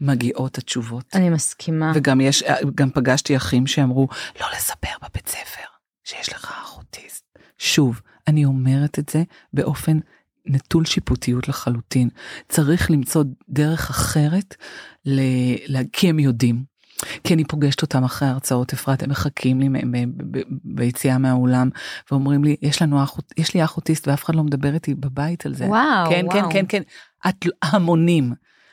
מגיעות התשובות. אני מסכימה. וגם יש, גם פגשתי אחים שאמרו, לא לספר בבית ספר שיש לך אח אוטיסט. שוב, אני אומרת את זה באופן נטול שיפוטיות לחלוטין. צריך למצוא דרך אחרת, ל... כי הם יודעים. כי אני פוגשת אותם אחרי ההרצאות, אפרת, הם מחכים לי ביציאה מהאולם, ואומרים לי, יש לנו אח, יש לי אח אוטיסט ואף אחד לא מדבר איתי בבית על זה. וואו, כן, כן, וואו. כן, כן. את, המונים.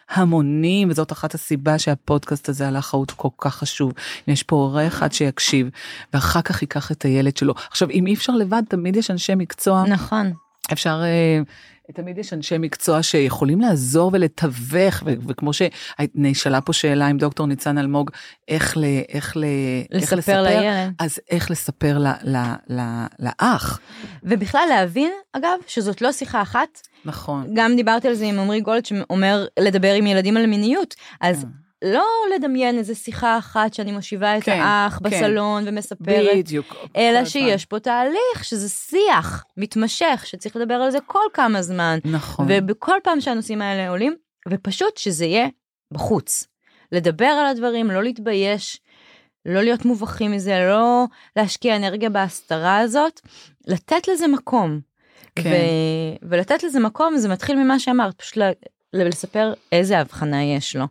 המונים, וזאת אחת הסיבה שהפודקאסט הזה על האחריות הוא כל כך חשוב. יש פה הורה אחד שיקשיב, ואחר כך ייקח את הילד שלו. עכשיו, אם אי אפשר לבד, תמיד יש אנשי מקצוע, נכון. אפשר, אה, תמיד יש אנשי מקצוע שיכולים לעזור ולתווך, ו- וכמו שנשאלה פה שאלה עם דוקטור ניצן אלמוג, איך, ל, איך, ל, איך לספר לילד. אז איך לספר ל, ל, ל, לאח, ובכלל להבין, אגב, שזאת לא שיחה אחת. נכון. גם דיברתי על זה עם עמרי גולד שאומר לדבר עם ילדים על מיניות. אז כן. לא לדמיין איזה שיחה אחת שאני מושיבה את כן, האח כן. בסלון ומספרת. בדיוק. אלא. שיש פה תהליך, שזה שיח מתמשך, שצריך לדבר על זה כל כמה זמן. נכון. ובכל פעם שהנושאים האלה עולים, ופשוט שזה יהיה בחוץ. לדבר על הדברים, לא להתבייש, לא להיות מובכים מזה, לא להשקיע אנרגיה בהסתרה הזאת, לתת לזה מקום. כן. ו- ולתת לזה מקום זה מתחיל ממה שאמרת, פשוט לספר איזה הבחנה יש לו.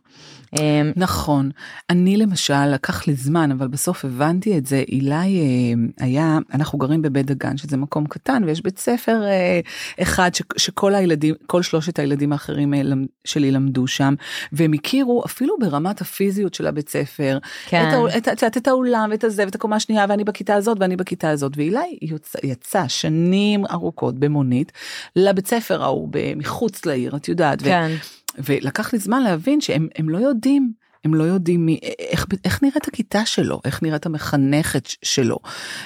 אמ, נכון. אני למשל, לקח לי זמן, אבל בסוף הבנתי את זה. אילי אה, היה, אנחנו גרים בבית דגן, שזה מקום קטן, ויש בית ספר אה, אחד ש, שכל הילדים, כל שלושת הילדים האחרים אה, שלי למדו שם, והם הכירו אפילו ברמת הפיזיות של הבית ספר, כן. את, את, את, את, האולם ואת הזה ואת הקומה השנייה, ואני בכיתה הזאת ואני בכיתה הזאת. ואילי יצא, יצא שנים ארוכות במונית לבית ספר ההוא, מחוץ לעיר, את יודעת. כן, ולקח לי זמן להבין שהם הם לא יודעים. הם לא יודעים מי, איך, איך נראית הכיתה שלו, איך נראית המחנכת שלו.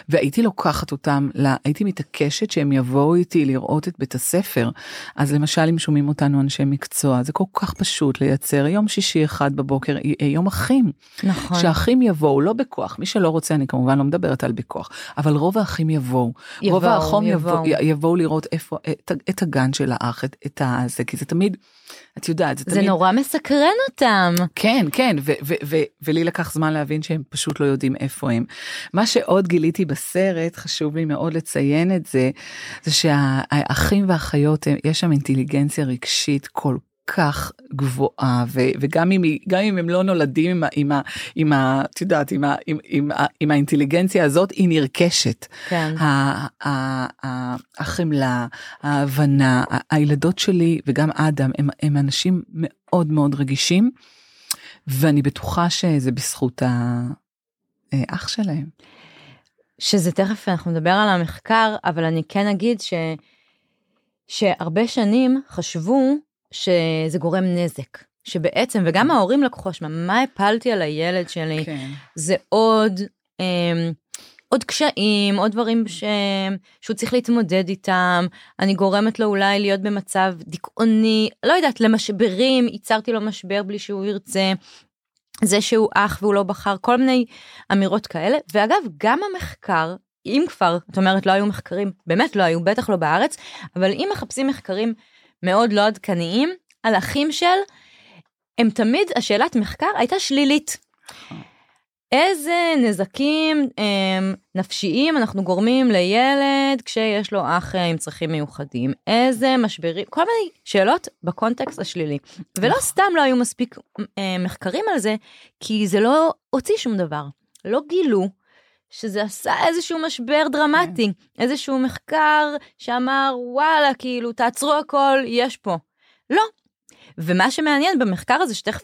והייתי לוקחת אותם, לה, הייתי מתעקשת שהם יבואו איתי לראות את בית הספר. אז למשל אם שומעים אותנו אנשי מקצוע, זה כל כך פשוט לייצר יום שישי אחד בבוקר, י- יום אחים. נכון. שהאחים יבואו, לא בכוח, מי שלא רוצה, אני כמובן לא מדברת על בכוח, אבל רוב האחים יבואו. יבואו, רוב האחים יבואו. יבואו, יבואו לראות איפה, את, את הגן של האח, את, את הזה, כי זה תמיד, את יודעת, זה זה תמיד... נורא מסקרן אותם. כן, כן, ו- ו- ו- ולי לקח זמן להבין שהם פשוט לא יודעים איפה הם. מה שעוד גיליתי בסרט, חשוב לי מאוד לציין את זה, זה שהאחים והאחיות, יש שם אינטליגנציה רגשית כל כך גבוהה, ו- וגם אם, גם אם הם לא נולדים עם, עם, עם, את יודעת, עם, עם, עם, עם האינטליגנציה הזאת, היא נרכשת. כן. החמלה, ההבנה, הילדות שלי וגם אדם הם, הם אנשים מאוד מאוד רגישים, ואני בטוחה שזה בזכות האח שלהם. שזה תכף אנחנו נדבר על המחקר, אבל אני כן אגיד ש... שהרבה שנים חשבו שזה גורם נזק. שבעצם, וגם ההורים לקחו אשמה, מה הפלתי על הילד שלי? כן. זה עוד, אמ, עוד קשיים, עוד דברים ש... שהוא צריך להתמודד איתם, אני גורמת לו אולי להיות במצב דיכאוני, לא יודעת, למשברים, ייצרתי לו משבר בלי שהוא ירצה, זה שהוא אח והוא לא בחר, כל מיני אמירות כאלה, ואגב, גם המחקר, אם כבר, את אומרת, לא היו מחקרים, באמת לא היו, בטח לא בארץ, אבל אם מחפשים מחקרים מאוד לא עדכניים על אחים של, הם תמיד, השאלת מחקר הייתה שלילית. איזה נזקים הם, נפשיים אנחנו גורמים לילד כשיש לו אח אה, עם צרכים מיוחדים, איזה משברים, כל מיני שאלות בקונטקסט השלילי. ולא סתם לא היו מספיק אה, מחקרים על זה, כי זה לא הוציא שום דבר. לא גילו שזה עשה איזשהו משבר דרמטי, איזשהו מחקר שאמר וואלה כאילו תעצרו הכל יש פה. לא. ומה שמעניין במחקר הזה שתכף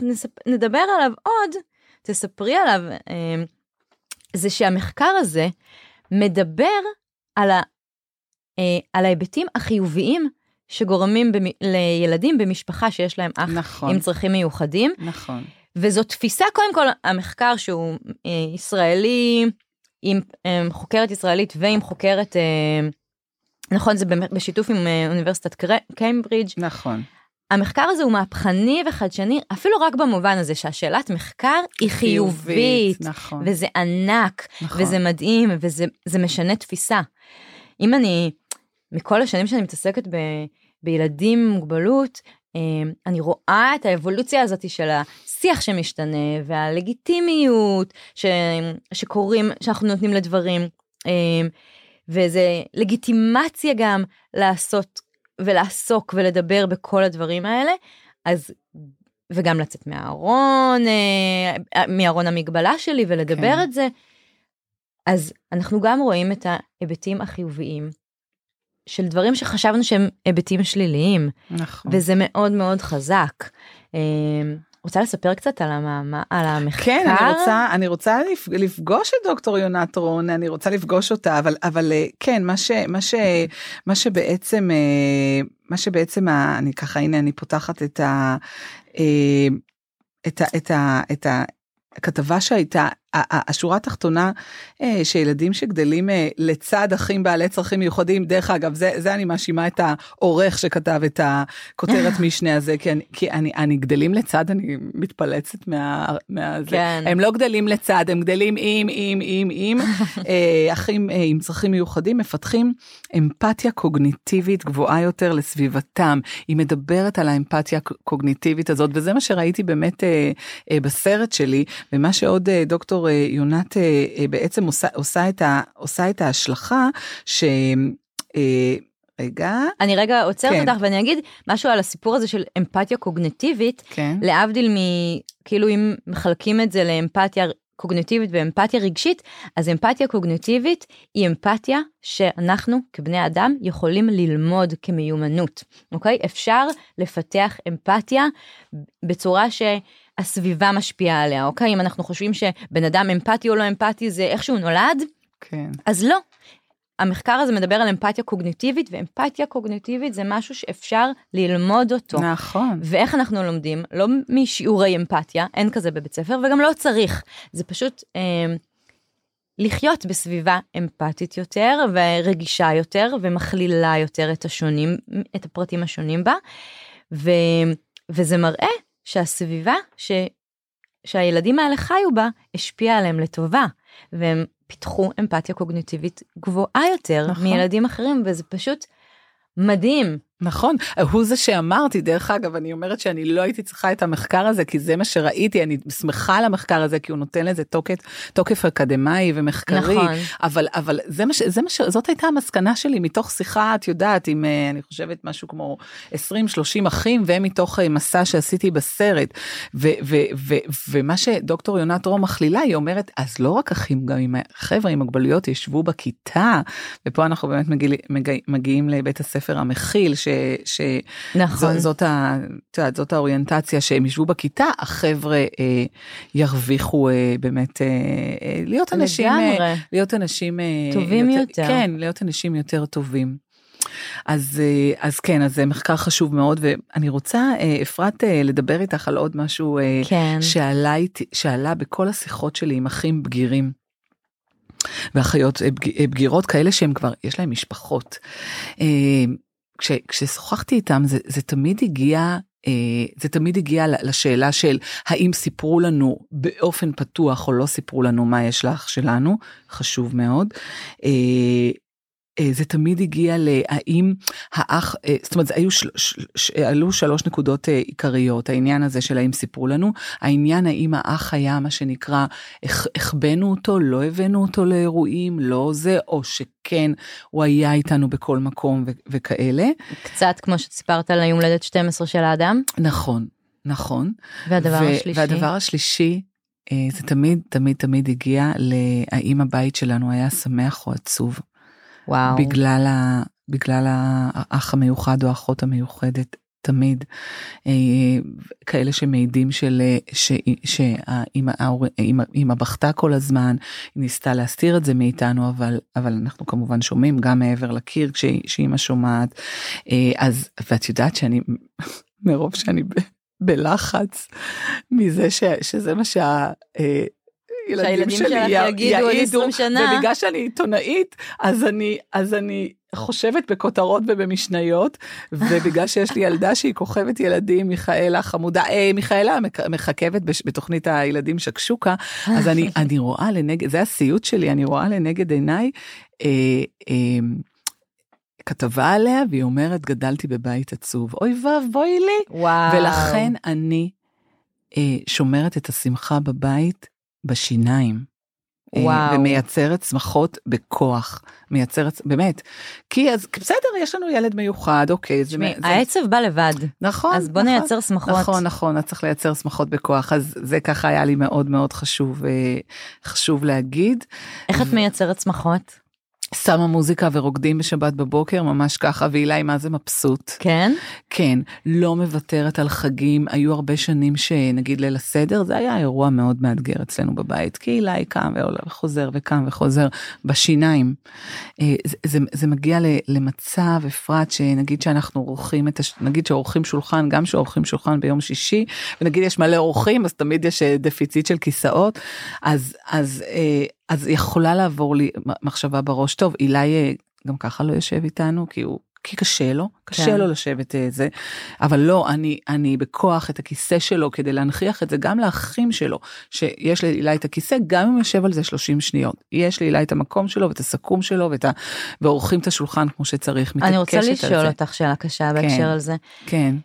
נדבר עליו עוד, תספרי עליו, אה, זה שהמחקר הזה מדבר על, ה, אה, על ההיבטים החיוביים שגורמים במ, לילדים במשפחה שיש להם אח נכון. עם צרכים מיוחדים. נכון. וזו תפיסה, קודם כל, המחקר שהוא אה, ישראלי, עם אה, חוקרת ישראלית ועם חוקרת, אה, נכון, זה בשיתוף עם אה, אוניברסיטת קיימברידג'. נכון. המחקר הזה הוא מהפכני וחדשני, אפילו רק במובן הזה שהשאלת מחקר היא חיובית, חיובית נכון. וזה ענק, נכון. וזה מדהים, וזה משנה תפיסה. אם אני, מכל השנים שאני מתעסקת ב, בילדים עם מוגבלות, אני רואה את האבולוציה הזאת של השיח שמשתנה והלגיטימיות ש, שקורים, שאנחנו נותנים לדברים, וזה לגיטימציה גם לעשות ולעסוק ולדבר בכל הדברים האלה, אז, וגם לצאת מהארון, אה, מהארון המגבלה שלי ולדבר כן. את זה. אז אנחנו גם רואים את ההיבטים החיוביים של דברים שחשבנו שהם היבטים שליליים. נכון. וזה מאוד מאוד חזק. רוצה לספר קצת על, המאמה, על המחקר? כן, אני רוצה, אני רוצה לפגוש את דוקטור יונת רון, אני רוצה לפגוש אותה, אבל, אבל אה, כן, מה, ש, מה, ש, מה שבעצם, אה, מה שבעצם, אני ככה, הנה, אני פותחת את ה... אה, את ה... את ה, את ה הכתבה שהייתה, השורה התחתונה שילדים שגדלים לצד אחים בעלי צרכים מיוחדים, דרך אגב, זה, זה אני מאשימה את העורך שכתב את הכותרת (laughs) משנה הזה, כי, אני, כי אני, אני גדלים לצד, אני מתפלצת מה... מה זה. כן. הם לא גדלים לצד, הם גדלים עם, עם, עם, עם, (laughs) אחים עם צרכים מיוחדים מפתחים אמפתיה קוגניטיבית גבוהה יותר לסביבתם. היא מדברת על האמפתיה הקוגניטיבית הזאת, וזה מה שראיתי באמת בסרט שלי. ומה שעוד דוקטור יונת בעצם עושה, עושה, את, ה, עושה את ההשלכה ש... רגע. אני רגע עוצרת כן. אותך ואני אגיד משהו על הסיפור הזה של אמפתיה קוגנטיבית, כן. להבדיל מ... כאילו אם מחלקים את זה לאמפתיה קוגניטיבית ואמפתיה רגשית, אז אמפתיה קוגניטיבית היא אמפתיה שאנחנו כבני אדם יכולים ללמוד כמיומנות, אוקיי? אפשר לפתח אמפתיה בצורה ש... הסביבה משפיעה עליה, אוקיי? אם אנחנו חושבים שבן אדם אמפתי או לא אמפתי זה איך שהוא נולד, כן. אז לא. המחקר הזה מדבר על אמפתיה קוגניטיבית, ואמפתיה קוגניטיבית זה משהו שאפשר ללמוד אותו. נכון. ואיך אנחנו לומדים? לא משיעורי אמפתיה, אין כזה בבית ספר, וגם לא צריך. זה פשוט אה, לחיות בסביבה אמפתית יותר, ורגישה יותר, ומכלילה יותר את השונים, את הפרטים השונים בה. ו, וזה מראה שהסביבה ש... שהילדים האלה חיו בה השפיעה עליהם לטובה, והם פיתחו אמפתיה קוגניטיבית גבוהה יותר נכון. מילדים אחרים, וזה פשוט מדהים. נכון, הוא זה שאמרתי, דרך אגב, אני אומרת שאני לא הייתי צריכה את המחקר הזה, כי זה מה שראיתי, אני שמחה על המחקר הזה, כי הוא נותן לזה תוקף, תוקף אקדמאי ומחקרי, נכון. אבל, אבל זה מה, זה מה, זאת הייתה המסקנה שלי מתוך שיחה, את יודעת, עם, אה, אני חושבת, משהו כמו 20-30 אחים, ומתוך אה, מסע שעשיתי בסרט, ו, ו, ו, ומה שדוקטור יונת רום מכלילה, היא אומרת, אז לא רק אחים, גם עם חבר'ה עם מוגבלויות ישבו בכיתה, ופה אנחנו באמת מגיע, מגיע, מגיעים לבית הספר המכיל, ש... ש... נכון. זאת, ה, זאת האוריינטציה שהם ישבו בכיתה, החבר'ה אה, ירוויחו אה, באמת אה, אה, להיות אנשים. אה, להיות אנשים טובים יותר, יותר. כן, להיות אנשים יותר טובים. אז, אה, אז כן, אז זה מחקר חשוב מאוד, ואני רוצה, אה, אפרת, אה, לדבר איתך על עוד משהו כן. שעלה, שעלה בכל השיחות שלי עם אחים בגירים. ואחיות אה, בג- אה, בגירות כאלה שהם כבר, יש להם משפחות. אה, כש, כששוחחתי איתם זה, זה תמיד הגיע, אה, זה תמיד הגיע לשאלה של האם סיפרו לנו באופן פתוח או לא סיפרו לנו מה יש לאח שלנו, חשוב מאוד. אה, זה תמיד הגיע להאם האח, אה, זאת אומרת, היו של, עלו שלוש נקודות אה, עיקריות, העניין הזה של האם סיפרו לנו, העניין האם האח היה מה שנקרא, הח- החבאנו אותו, לא הבאנו אותו לאירועים, לא זה, או שכן, הוא היה איתנו בכל מקום ו- וכאלה. קצת כמו שסיפרת על היום הולדת 12 של האדם. נכון, נכון. והדבר ו- השלישי. והדבר השלישי, זה תמיד, תמיד, תמיד הגיע להאם הבית שלנו היה שמח או עצוב. וואו. בגלל, ה, בגלל האח המיוחד או האחות המיוחדת. תמיד אה, כאלה שמעידים של אה, ש- שהאמא ההור- אמא- אמא בכתה כל הזמן ניסתה להסתיר את זה מאיתנו אבל אבל אנחנו כמובן שומעים גם מעבר לקיר שאמא שומעת אה, אז ואת יודעת שאני מרוב שאני בלחץ מזה ש, שזה מה שה... ילדים שהילדים שלי יגידו עוד 20 שנה. ובגלל שאני עיתונאית אז אני אז אני חושבת בכותרות ובמשניות ובגלל שיש לי ילדה שהיא כוכבת ילדים מיכאלה חמודה אה, מיכאלה מחכבת בתוכנית הילדים שקשוקה אז אני (laughs) אני רואה לנגד זה הסיוט שלי אני רואה לנגד עיניי אה, אה, כתבה עליה והיא אומרת גדלתי בבית עצוב אוי ואבוי לי וואו. ולכן אני אה, שומרת את השמחה בבית בשיניים. אה, וואו. ומייצרת שמחות בכוח, מייצרת, באמת. כי אז בסדר, יש לנו ילד מיוחד, אוקיי, תשמעי, זה העצב בא לבד. נכון. אז בוא נכון. נייצר שמחות. נכון, נכון, אז צריך לייצר שמחות בכוח, אז זה ככה היה לי מאוד מאוד חשוב, אה, חשוב להגיד. איך את מייצרת שמחות? שמה מוזיקה ורוקדים בשבת בבוקר, ממש ככה, ואילי מה זה מבסוט. כן? כן, לא מוותרת על חגים. היו הרבה שנים שנגיד ליל הסדר, זה היה אירוע מאוד מאתגר אצלנו בבית, כי אילי קם ועולה וחוזר וקם וחוזר בשיניים. אה, זה, זה, זה מגיע למצב, אפרת, שנגיד שאנחנו עורכים את, הש... נגיד שעורכים שולחן, גם שעורכים שולחן ביום שישי, ונגיד יש מלא אורחים, אז תמיד יש אה, דפיציט של כיסאות, אז, אז, אה, אז יכולה לעבור לי מחשבה בראש, טוב, אילי אה, גם ככה לא יושב איתנו, כי הוא... כי קשה לו, קשה כן. לו לשבת אה, זה, אבל לא, אני, אני בכוח את הכיסא שלו כדי להנכיח את זה גם לאחים שלו, שיש לאילי את הכיסא, גם אם יושב על זה 30 שניות. יש לאילי את המקום שלו ואת הסכו"ם שלו ואת ה... ועורכים את השולחן כמו שצריך, מתעקשת אני על רוצה זה. לשאול אותך שאלה קשה בהקשר על זה. כן,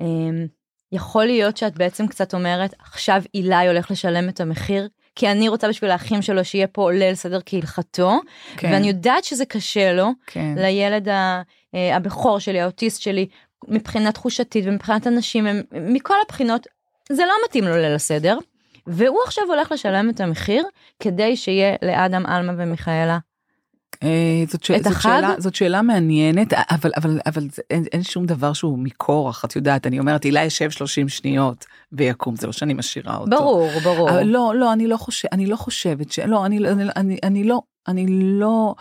אמ, יכול להיות שאת בעצם קצת אומרת, עכשיו אילי הולך לשלם את המחיר, כי אני רוצה בשביל האחים שלו שיהיה פה ליל סדר כהלכתו, כן, ואני יודעת שזה קשה לו, כן. לילד ה- אה, הבכור שלי, האוטיסט שלי, מבחינה תחושתית ומבחינת אנשים, הם- מכל הבחינות, זה לא מתאים לו ליל הסדר, והוא עכשיו הולך לשלם את המחיר כדי שיהיה לאדם, עלמה ומיכאלה. אה, זאת, ש... את זאת? שאלה, זאת שאלה מעניינת, אבל, אבל, אבל אין, אין שום דבר שהוא מכורח, את יודעת, אני אומרת, הילה ישב 30 שניות ויקום, זה לא שאני משאירה אותו. ברור, ברור. אבל לא, לא, אני לא חושבת, אני לא חושבת ש... לא, אני, אני, אני, אני לא, אני לא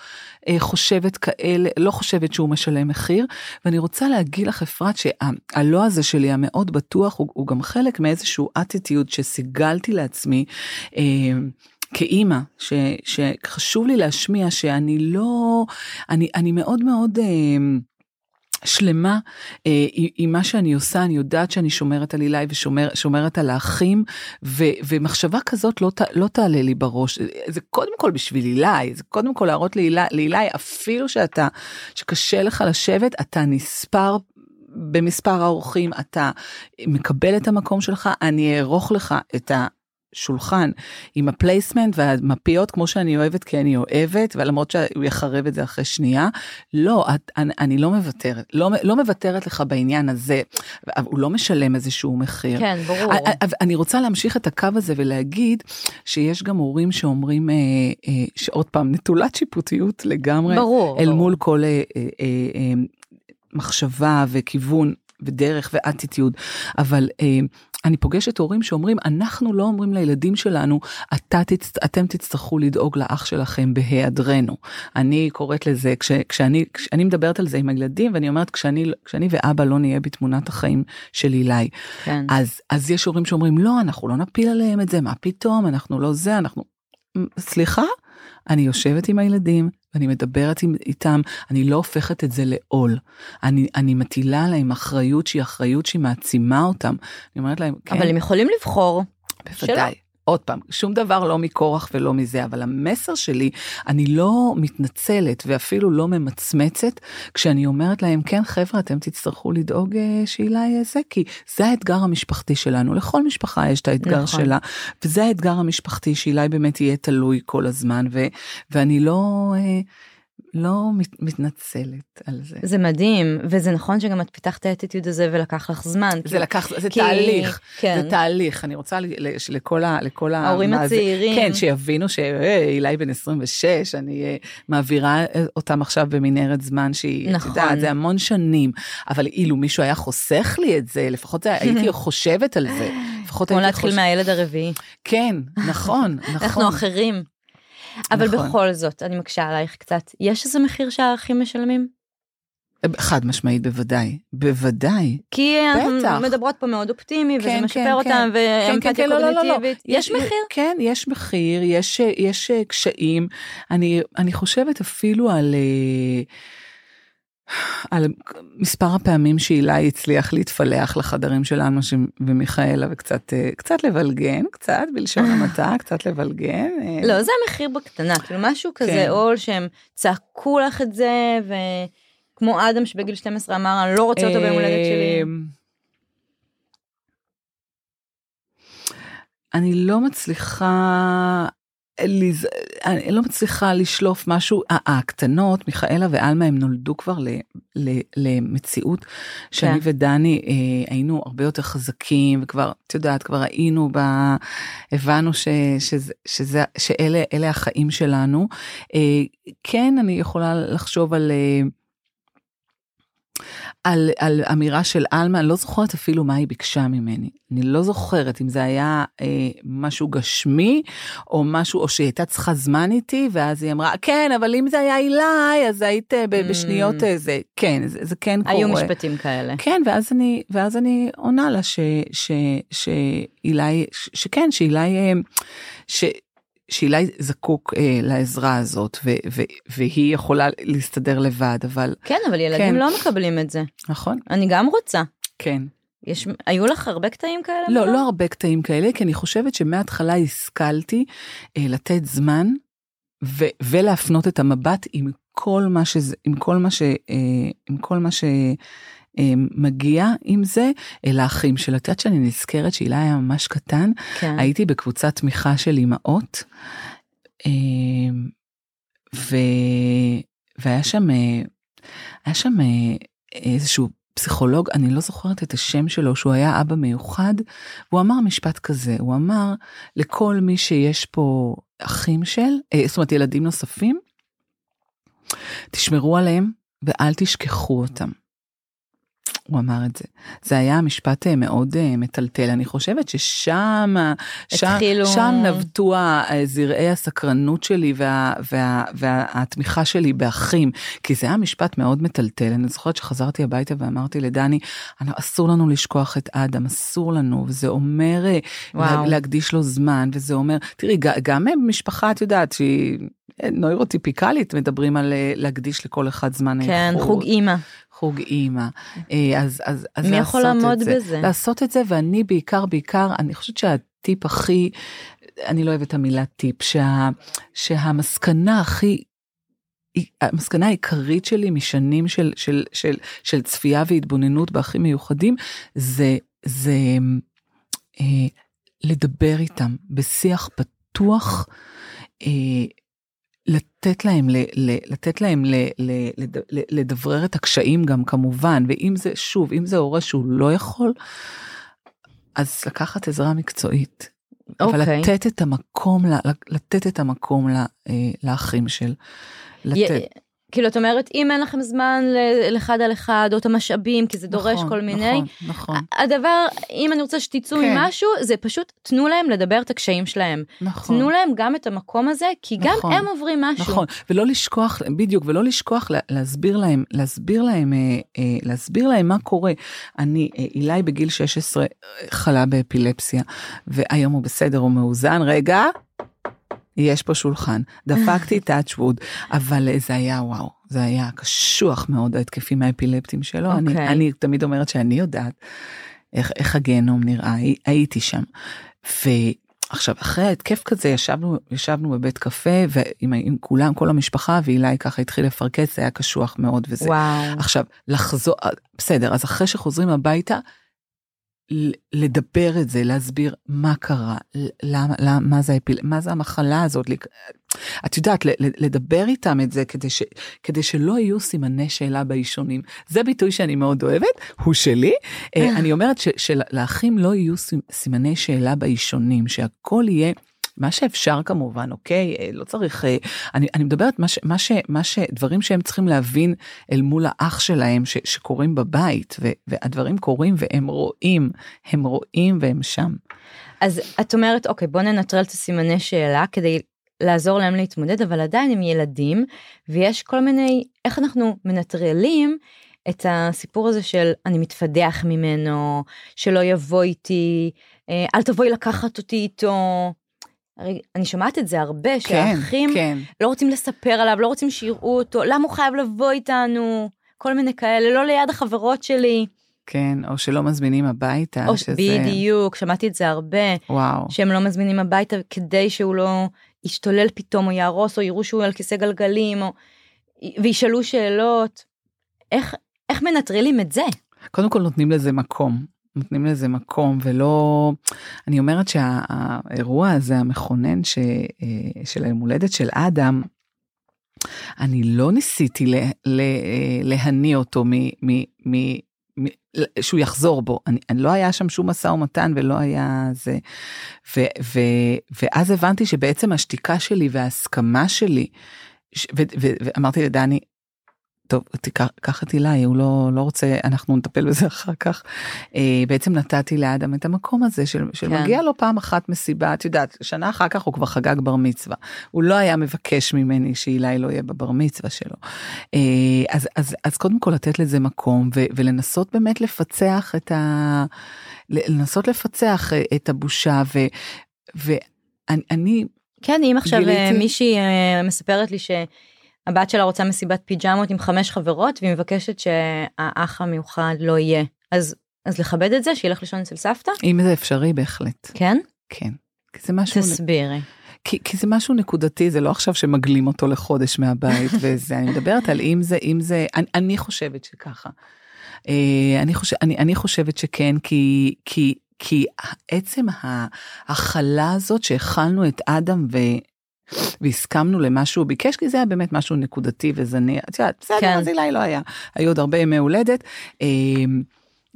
אה, חושבת כאלה, לא חושבת שהוא משלם מחיר, ואני רוצה להגיד לך, אפרת, שהלא הזה שלי המאוד בטוח, הוא, הוא גם חלק מאיזשהו אטיטיוד שסיגלתי לעצמי. אה, כאימא, ש, שחשוב לי להשמיע שאני לא, אני, אני מאוד מאוד אה, שלמה אה, עם- מה שאני עושה, אני יודעת שאני שומרת על אילי ושומרת על האחים, ו, ומחשבה כזאת לא, לא תעלה לי בראש. זה קודם כל בשביל אילי, זה קודם כל להראות לאילי אפילו שאתה, שקשה לך לשבת, אתה נספר. במספר האורחים אתה מקבל את המקום שלך, אני אערוך לך את ה... שולחן עם ה placemat והמפיות כמו שאני אוהבת כי אני אוהבת ולמרות שהוא יחרב את זה אחרי שנייה לא את, אני, אני לא מוותרת לא, לא מוותרת לך בעניין הזה הוא לא משלם איזשהו מחיר. כן, ברור. א- א- אני רוצה להמשיך את הקו הזה ולהגיד שיש גם הורים שאומרים אה, אה, שעוד פעם נטולת שיפוטיות לגמרי ברור. אל ברור. מול כל אה, אה, אה, אה, מחשבה וכיוון ודרך ואטיטיוד אבל אה, אני פוגשת הורים שאומרים, אנחנו לא אומרים לילדים שלנו, תצ... אתם תצטרכו לדאוג לאח שלכם בהיעדרנו. אני קוראת לזה, כש... כשאני, כשאני מדברת על זה עם הילדים, ואני אומרת, כשאני, כשאני ואבא לא נהיה בתמונת החיים של אילי, כן. אז, אז יש הורים שאומרים, לא, אנחנו לא נפיל עליהם את זה, מה פתאום, אנחנו לא זה, אנחנו... סליחה? אני יושבת עם הילדים, ואני מדברת איתם, אני לא הופכת את זה לעול. אני, אני מטילה עליהם אחריות שהיא אחריות שהיא מעצימה אותם. אני אומרת להם, כן, אבל הם יכולים לבחור. בוודאי. עוד פעם, שום דבר לא מכורח ולא מזה, אבל המסר שלי, אני לא מתנצלת ואפילו לא ממצמצת כשאני אומרת להם, כן חבר'ה, אתם תצטרכו לדאוג אה, שאילה יהיה זה, כי זה האתגר המשפחתי שלנו, לכל משפחה יש את האתגר נכון. שלה, וזה האתגר המשפחתי שאילי באמת יהיה תלוי כל הזמן, ו, ואני לא... אה, לא מת, מתנצלת על זה. זה מדהים, וזה נכון שגם את פיתחת את האטיטיוד הזה ולקח לך זמן. זה כי- לקח, זה כי- תהליך, כן. זה תהליך, אני רוצה ל- ל- לכל ה... לכל ההורים זה- הצעירים. כן, שיבינו שאילי בן 26, אני אה, מעבירה אותם עכשיו במנהרת זמן שהיא, נכון. את יודעת, זה המון שנים, אבל אילו מישהו היה חוסך לי את זה, לפחות זה, הייתי (laughs) חושבת על זה. לפחות כמו הייתי להתחיל חוש- מהילד הרביעי. כן, נכון, (laughs) נכון. אנחנו אחרים. אבל נכון. בכל זאת, אני מקשה עלייך קצת. יש איזה מחיר שהערכים משלמים? חד משמעית, בוודאי, בוודאי. כי אנחנו. מדברות פה מאוד אופטימי, וזה כן, משפר כן, אותם, כן, ואמפתיה כן, לא, לא, לא, לא. קוגניטיבית. יש מחיר? כן, יש מחיר, יש, יש אה, קשיים. אני, אני חושבת אפילו על, אה, על מספר הפעמים שאילי הצליח להתפלח לחדרים שלנו ש- ומיכאלה וקצת אה, קצת לבלגן, קצת בלשון המעטה, (laughs) קצת לבלגן. אה, לא, זה המחיר בקטנה, כאילו משהו כזה כן. עול שהם צעקו לך את זה, וכמו אדם שבגיל 12 אמר, אני לא רוצה אותו ביום הולדת שלי. אמ, אני לא מצליחה, לז... אני לא מצליחה לשלוף משהו, הקטנות, מיכאלה ועלמה, הם נולדו כבר ל... ל... למציאות שאני כן. ודני אה, היינו הרבה יותר חזקים, וכבר, את יודעת, כבר היינו ב... הבנו ש... שזה... שזה... שאלה אלה החיים שלנו. אה, כן, אני יכולה לחשוב על... אה, על, על אמירה של עלמה, אני לא זוכרת אפילו מה היא ביקשה ממני. אני לא זוכרת אם זה היה אה, משהו גשמי, או משהו, או שהיא הייתה צריכה זמן איתי, ואז היא אמרה, כן, אבל אם זה היה אילי, אז היית אה, ב- בשניות אה, זה, כן, זה, זה כן קורה. היו משפטים כאלה. כן, ואז אני, ואז אני עונה לה ש, ש, שאילי, ש, שכן, שאילי, אה, ש, שאילי זקוק אה, לעזרה הזאת, ו, ו, והיא יכולה להסתדר לבד, אבל כן, אבל ילדים כן. לא מקבלים את זה. נכון, אני גם רוצה. כן. יש, היו לך הרבה קטעים כאלה? לא, מיכל? לא הרבה קטעים כאלה, כי אני חושבת שמההתחלה השכלתי אה, לתת זמן ו- ולהפנות את המבט עם כל מה שזה, עם כל מה ש... אה, עם כל מה ש... אה, מגיע עם זה אל האחים שלה. את יודעת שאני נזכרת שאילי היה ממש קטן, כן. הייתי בקבוצת תמיכה של אימהות, אה, ו... והיה שם, אה, היה שם אה, איזשהו פסיכולוג, אני לא זוכרת את השם שלו, שהוא היה אבא מיוחד, והוא אמר משפט כזה, הוא אמר לכל מי שיש פה אחים של, אה, זאת אומרת ילדים נוספים, תשמרו עליהם ואל תשכחו אותם. הוא אמר את זה. זה היה משפט אה, מאוד אה, מטלטל. אני חושבת ששם, שם, התחילו- שם נבטו ה- זרעי הסקרנות שלי וה, וה, והתמיכה שלי באחים, כי זה היה משפט מאוד מטלטל. אני זוכרת שחזרתי הביתה ואמרתי לדני, "אנחנו- אסור לנו לשכוח את אדם, אסור לנו, וזה אומר אה, וואו. לה, להקדיש לו זמן, וזה אומר, תראי, גם משפחה, את יודעת, שהיא נוירוטיפיקלית, מדברים על אה, להקדיש לכל אחד זמן כן, איכות. חוג אימא. חוג אימא. אה, אז, אז, אז מי יכול לעמוד זה. בזה? לעשות את זה, ואני בעיקר, בעיקר, אני חושבת שהטיפ הכי, אני לא אוהבת את המילה טיפ, שה, שהמסקנה הכי, המסקנה העיקרית שלי משנים של, של, של, של צפייה והתבוננות באחים מיוחדים, זה, זה אה, לדבר איתם בשיח פתוח, אה, לתת להם, ל, ל, לתת להם ל, ל, לד, לדברר את הקשיים גם כמובן, ואם זה, שוב, אם זה הורה שהוא לא יכול, אז לקחת עזרה מקצועית. אבל אוקיי. לתת את המקום, לתת את המקום אה, לאחים של, לתת. כאילו, את אומרת, אם אין לכם זמן לאחד על אחד, או את המשאבים, כי זה דורש נכון, כל מיני, נכון, נכון, הדבר, אם אני רוצה שתצאו כן. עם משהו, זה פשוט תנו להם לדבר את הקשיים שלהם. נכון. תנו להם גם את המקום הזה, כי גם נכון. הם עוברים משהו. נכון, ולא לשכוח, בדיוק, ולא לשכוח לה- להסביר להם, להסביר להם, אה, אה, להסביר להם מה קורה. אני, אה, אילי בגיל 16 אה, חלה באפילפסיה, והיום הוא בסדר, הוא מאוזן. רגע, יש פה שולחן. דפקתי (laughs) wood, אבל זה היה וואו, זה היה קשוח מאוד ההתקפים האפילפטיים שלו. אני, אוקיי. אני תמיד אומרת שאני יודעת איך, איך הגיהנום נראה, הי- הייתי שם. ועכשיו, אחרי ההתקף כזה ישבנו, ישבנו בבית קפה ועם עם כולם, כל המשפחה, ואילי ככה התחיל לפרכס, זה היה קשוח מאוד וזה. וואו. עכשיו, לחזור, בסדר, אז אחרי שחוזרים הביתה, לדבר את זה, להסביר מה קרה, למה, למה, מה זה האפיל, מה זה המחלה הזאת. את יודעת, לדבר איתם את זה כדי, ש, כדי שלא יהיו סימני שאלה באישונים. זה ביטוי שאני מאוד אוהבת, הוא שלי. אה, אני אומרת שלאחים לא יהיו סימ- סימני שאלה באישונים, שהכל יהיה... מה שאפשר כמובן, אוקיי? אה, לא צריך... אה, אני, אני מדברת מה ש... מה ש... מה ש... דברים שהם צריכים להבין אל מול האח שלהם ש, שקורים בבית, ו, והדברים קורים והם רואים, הם רואים והם שם. אז את אומרת, אוקיי, בוא ננטרל את הסימני שאלה כדי לעזור להם להתמודד, אבל עדיין הם ילדים, ויש כל מיני, איך אנחנו מנטרלים את הסיפור הזה של אני מתפדח ממנו, שלא יבוא איתי, אה, אל תבואי לקחת אותי איתו. הרי אני שומעת את זה הרבה, שהאחים כן. לא רוצים לספר עליו, לא רוצים שיראו אותו, למה הוא חייב לבוא איתנו, כל מיני כאלה, לא ליד החברות שלי. כן, או שלא מזמינים הביתה, או שזה... בדיוק, שמעתי את זה הרבה. וואו. שהם לא מזמינים הביתה כדי שהוא לא ישתולל פתאום או יהרוס או יראו שהוא על כיסא גלגלים או וישאלו שאלות. איך איך מנטרלים את זה? קודם כל נותנים לזה מקום. נותנים לזה מקום ולא אני אומרת שהאירוע הזה המכונן ש, אה, של היום הולדת של אדם אני לא ניסיתי לה, לה, להניא אותו מ, מ, מ, שהוא יחזור בו. אני, אני לא היה שם שום משא ומתן ולא היה זה. ו, ו, ואז הבנתי שבעצם השתיקה שלי וההסכמה שלי ש- ו- ו- ואמרתי לדני טוב, תיקח, קח את אילי, הוא לא, לא רוצה, אנחנו נטפל בזה (laughs) אחר כך. אה, בעצם נתתי לאדם את המקום הזה של, של כן. מגיע לו פעם אחת מסיבה, את יודעת, שנה אחר כך הוא כבר חגג בר מצווה. הוא לא היה מבקש ממני שאילי לא יהיה בבר מצווה שלו. אה, אז, אז, אז קודם כל לתת לזה מקום ו, ולנסות באמת לפצח את ה... לנסות לפצח אה, את הבושה ו... ואני אני, כן, אם עכשיו גיליתי- גיליתי... מישהי אה, מספרת לי שהבת שלה רוצה מסיבת פיג'מות עם חמש חברות והיא מבקשת שהאח המיוחד לא יהיה. אז, אז לכבד את זה, שילך לישון אצל סבתא? אם זה אפשרי בהחלט, כן? כן. כי זה משהו... תסבירי. כי, כי זה משהו נקודתי, זה לא עכשיו שמגלים אותו לחודש מהבית (laughs) וזה, אני מדברת על אם זה, אם זה, אני, אני חושבת שככה. אה, אני, חושב, אני, אני חושבת שכן, כי, כי, כי עצם ההכלה הזאת שהכלנו את אדם ו... והסכמנו למה שהוא ביקש, כי זה היה באמת משהו נקודתי וזניח, את יודעת, בסדר, כן. אז אולי לא היה, היו עוד הרבה ימי הולדת, אה,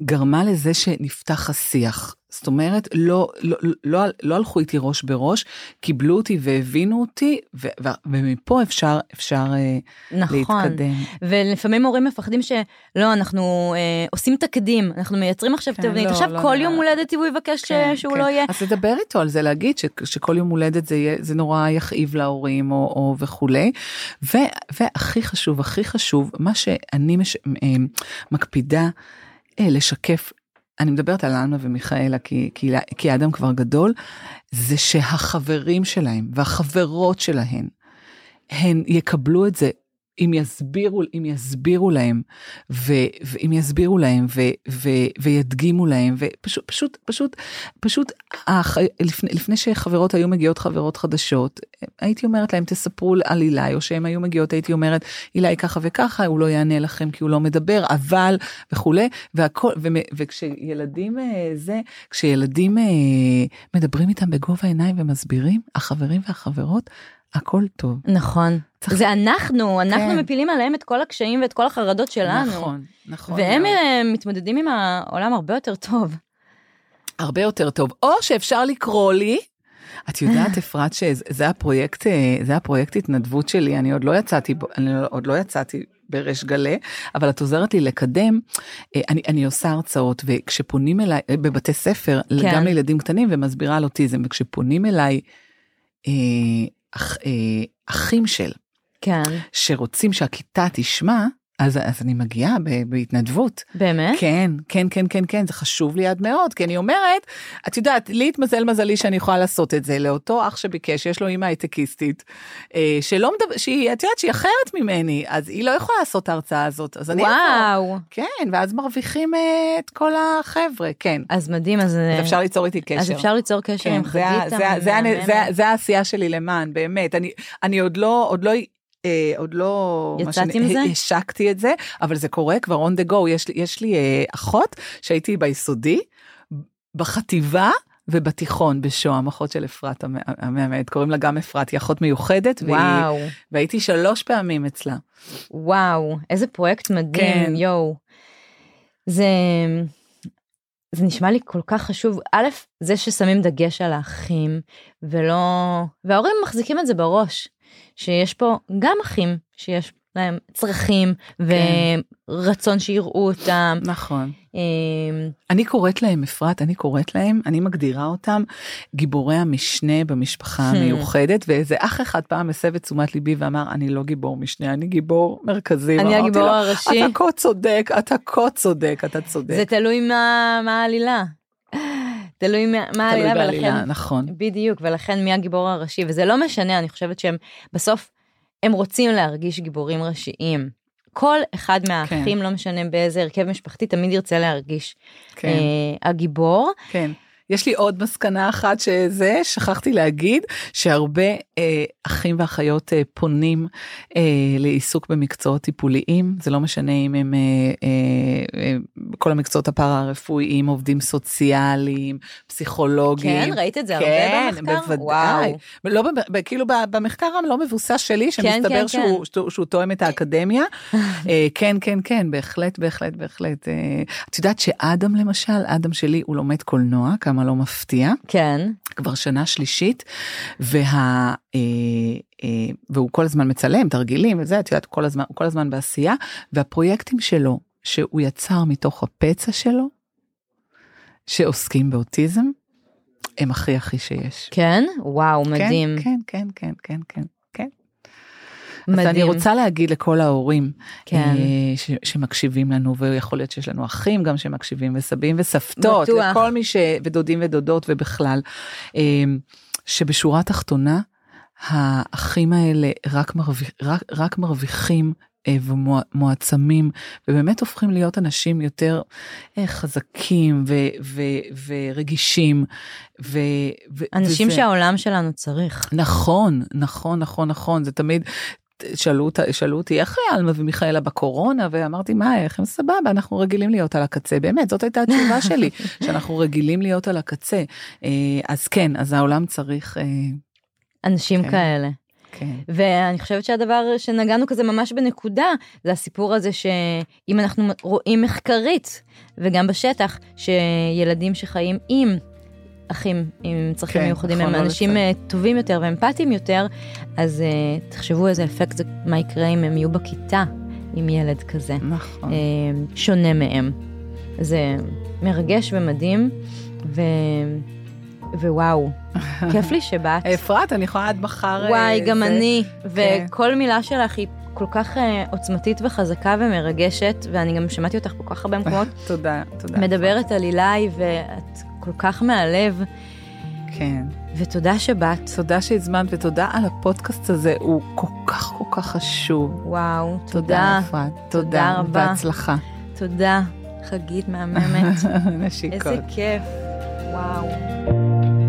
גרמה לזה שנפתח השיח. זאת אומרת, לא, לא, לא, לא הלכו איתי ראש בראש, קיבלו אותי והבינו אותי, ו, ו, ומפה אפשר, אפשר אה, נכון. להתקדם. ולפעמים הורים מפחדים שלא, אנחנו אה, עושים תקדים, אנחנו מייצרים עכשיו כן, תבנית. לא, עכשיו לא כל נראה. יום הולדת הוא יבקש כן, ש- שהוא כן. לא יהיה. אז לדבר איתו על זה, להגיד ש, שכל יום הולדת זה, יהיה, זה נורא יכאיב להורים או, או וכולי. ו, והכי חשוב, הכי חשוב, מה שאני מש, אה, מקפידה אה, לשקף, אני מדברת על אלמה ומיכאלה כי, כי, כי האדם כבר גדול, זה שהחברים שלהם והחברות שלהם, הן יקבלו את זה. אם יסבירו, אם יסבירו להם, ו, ואם יסבירו להם, ו, ו, וידגימו להם, ופשוט, פשוט, פשוט, פשוט, הח, לפני, לפני שחברות היו מגיעות חברות חדשות, הייתי אומרת להם, תספרו על אילי, או שהן היו מגיעות, הייתי אומרת, אילי ככה וככה, הוא לא יענה לכם כי הוא לא מדבר, אבל, וכולי, והכל, ו, וכשילדים אה, זה, כשילדים אה, מדברים איתם בגובה העיניים ומסבירים, החברים והחברות, הכל טוב. נכון. צריך- זה אנחנו, אנחנו כן. מפילים עליהם את כל הקשיים ואת כל החרדות שלנו. נכון, נכון. והם. אה, מתמודדים עם העולם הרבה יותר טוב. הרבה יותר טוב. או שאפשר לקרוא לי את יודעת, (sighs) אפרת, שזה הפרויקט, אה, זה הפרויקט התנדבות שלי, אני עוד לא יצאתי, אני עוד לא יצאתי בריש גלי, אבל את עוזרת לי לקדם. אה, אני, אני עושה הרצאות, וכשפונים אליי, בבתי ספר, כן. גם לילדים קטנים, ומסבירה על אוטיזם, וכשפונים אליי אה, אח, אה, אחים של, כן, שרוצים שהכיתה תשמע, אז, אז אני מגיעה ב- בהתנדבות. באמת? כן, כן, כן, כן, כן, זה חשוב לי עד מאוד, כי אני אומרת, את יודעת, לי התמזל מזלי שאני יכולה לעשות את זה, לאותו אח שביקש, יש לו אימא הייטקיסטית, אה, שלא מדבר, שהיא, את יודעת, שהיא אחרת ממני, אז היא לא יכולה לעשות את ההרצאה הזאת, אז אני... וואו. כן, ואז מרוויחים אה, את כל החבר'ה, כן. אז מדהים, אז... אז אפשר ליצור איתי קשר. אז אפשר ליצור קשר כן, עם זה חגית זה זה ה- המהממת. זה ה- זה העשייה שלי למען, באמת. אני- אני עוד לא, עוד לא... אה, עוד לא, יצאת עם זה? השקתי את זה, אבל זה קורה כבר on the go. יש יש לי אה, אחות שהייתי ביסודי, בחטיבה ובתיכון בשוהם, אחות של אפרת המ- המהממת, קוראים לה גם אפרת, היא אחות מיוחדת, והיא, וואו, והייתי שלוש פעמים אצלה. וואו, איזה פרויקט מדהים, כן. יואו. זה... זה נשמע לי כל כך חשוב. א', זה ששמים דגש על האחים, ולא... וההורים מחזיקים את זה בראש, שיש פה גם אחים שיש להם צרכים ורצון שיראו אותם. נכון. אמ, אני קוראת להם, אפרת, אני קוראת להם, אני מגדירה אותם גיבורי המשנה במשפחה Hmm. המיוחדת, ואיזה אח אחד פעם הסב את תשומת ליבי ואמר, אני לא גיבור משנה, אני גיבור מרכזי. אני הגיבור לו, הראשי. אתה כה צודק, אתה כה צודק, אתה צודק. זה תלוי מה העלילה. תלוי מה העלילה, ולכן... נכון. בדיוק, ולכן מי הגיבור הראשי, וזה לא משנה, אני חושבת שהם בסוף, הם רוצים להרגיש גיבורים ראשיים. כל אחד מהאחים, לא משנה באיזה הרכב משפחתי, תמיד ירצה להרגיש כן, אה, הגיבור. כן. יש לי עוד מסקנה אחת שזה, שכחתי להגיד, שהרבה אה, אחים ואחיות אה, פונים אה, לעיסוק במקצועות טיפוליים, זה לא משנה אם הם אה, אה, אה, כל המקצועות הפארה-רפואיים, עובדים סוציאליים, פסיכולוגים. כן, ראית את זה כן, הרבה במחקר? בוודאי. וואו. לא, ב- כאילו במחקר הלא מבוסס שלי, כן, שמסתבר כן, שהוא, שהוא, שהוא תואם את האקדמיה. אה, כן, כן, כן, בהחלט, בהחלט, בהחלט. אה, את יודעת שאדם למשל, אדם שלי, הוא לומד קולנוע, כמה לא מפתיע, כן, כבר שנה שלישית, וה... אה, אה, והוא כל הזמן מצלם תרגילים וזה, את יודעת, כל הזמן, הוא כל הזמן בעשייה, והפרויקטים שלו, שהוא יצר מתוך הפצע שלו, שעוסקים באוטיזם, הם הכי הכי שיש. כן, וואו, מדהים, כן, כן, כן, כן, כן, כן. אז מדהים. אני רוצה להגיד לכל ההורים כן. אה, ש, שמקשיבים לנו, ויכול להיות שיש לנו אחים גם שמקשיבים, וסבים וסבתות, בטוח. לכל מי ש... ודודים ודודות ובכלל, אה, שבשורה התחתונה, האחים האלה רק, מרוויח, רק, רק מרוויחים אה, ומועצמים, ובאמת הופכים להיות אנשים יותר חזקים ו, ו, ורגישים. ו, ו, אנשים וזה- שהעולם שלנו צריך. נכון, נכון, נכון, נכון, זה תמיד, שאלו, שאלו אותי איך היה עלמה ומיכאלה בקורונה, ואמרתי, מה, איך הם סבבה, אנחנו רגילים להיות על הקצה, באמת, זאת הייתה התשובה (laughs) שלי, שאנחנו רגילים להיות על הקצה. אה, אז כן, אז העולם צריך, אה, אנשים כן. כאלה. כן, ואני חושבת שהדבר שנגענו כזה ממש בנקודה, זה הסיפור הזה שאם אנחנו רואים מחקרית, וגם בשטח, שילדים שחיים עם אחים עם צרכים כן, מיוחדים נכון, הם לא אנשים לצד. אה, טובים יותר ואמפתיים יותר, אז אה, תחשבו איזה אפקט זה, מה יקרה אם הם יהיו בכיתה עם ילד כזה, נכון. אה, שונה מהם. זה מרגש ומדהים, ו... ווואו, (laughs) כיף לי שבאת. אפרת, אני יכולה עד מחר... וואי, גם זה- אני. כן. וכל מילה שלך היא כל כך אה, עוצמתית וחזקה ומרגשת, ואני גם שמעתי אותך בכל כך הרבה (laughs) מקומות, תודה, תודה. מדברת על אילי, ואת כל כך מהלב, כן. ותודה שבאת. תודה שהזמנת ותודה על הפודקאסט הזה, הוא כל כך כל כך חשוב. וואו, תודה, תודה, אפרת. תודה תודה, רבה. בהצלחה. תודה. חגית מהממת. (laughs) נשיקות. איזה כיף. וואו.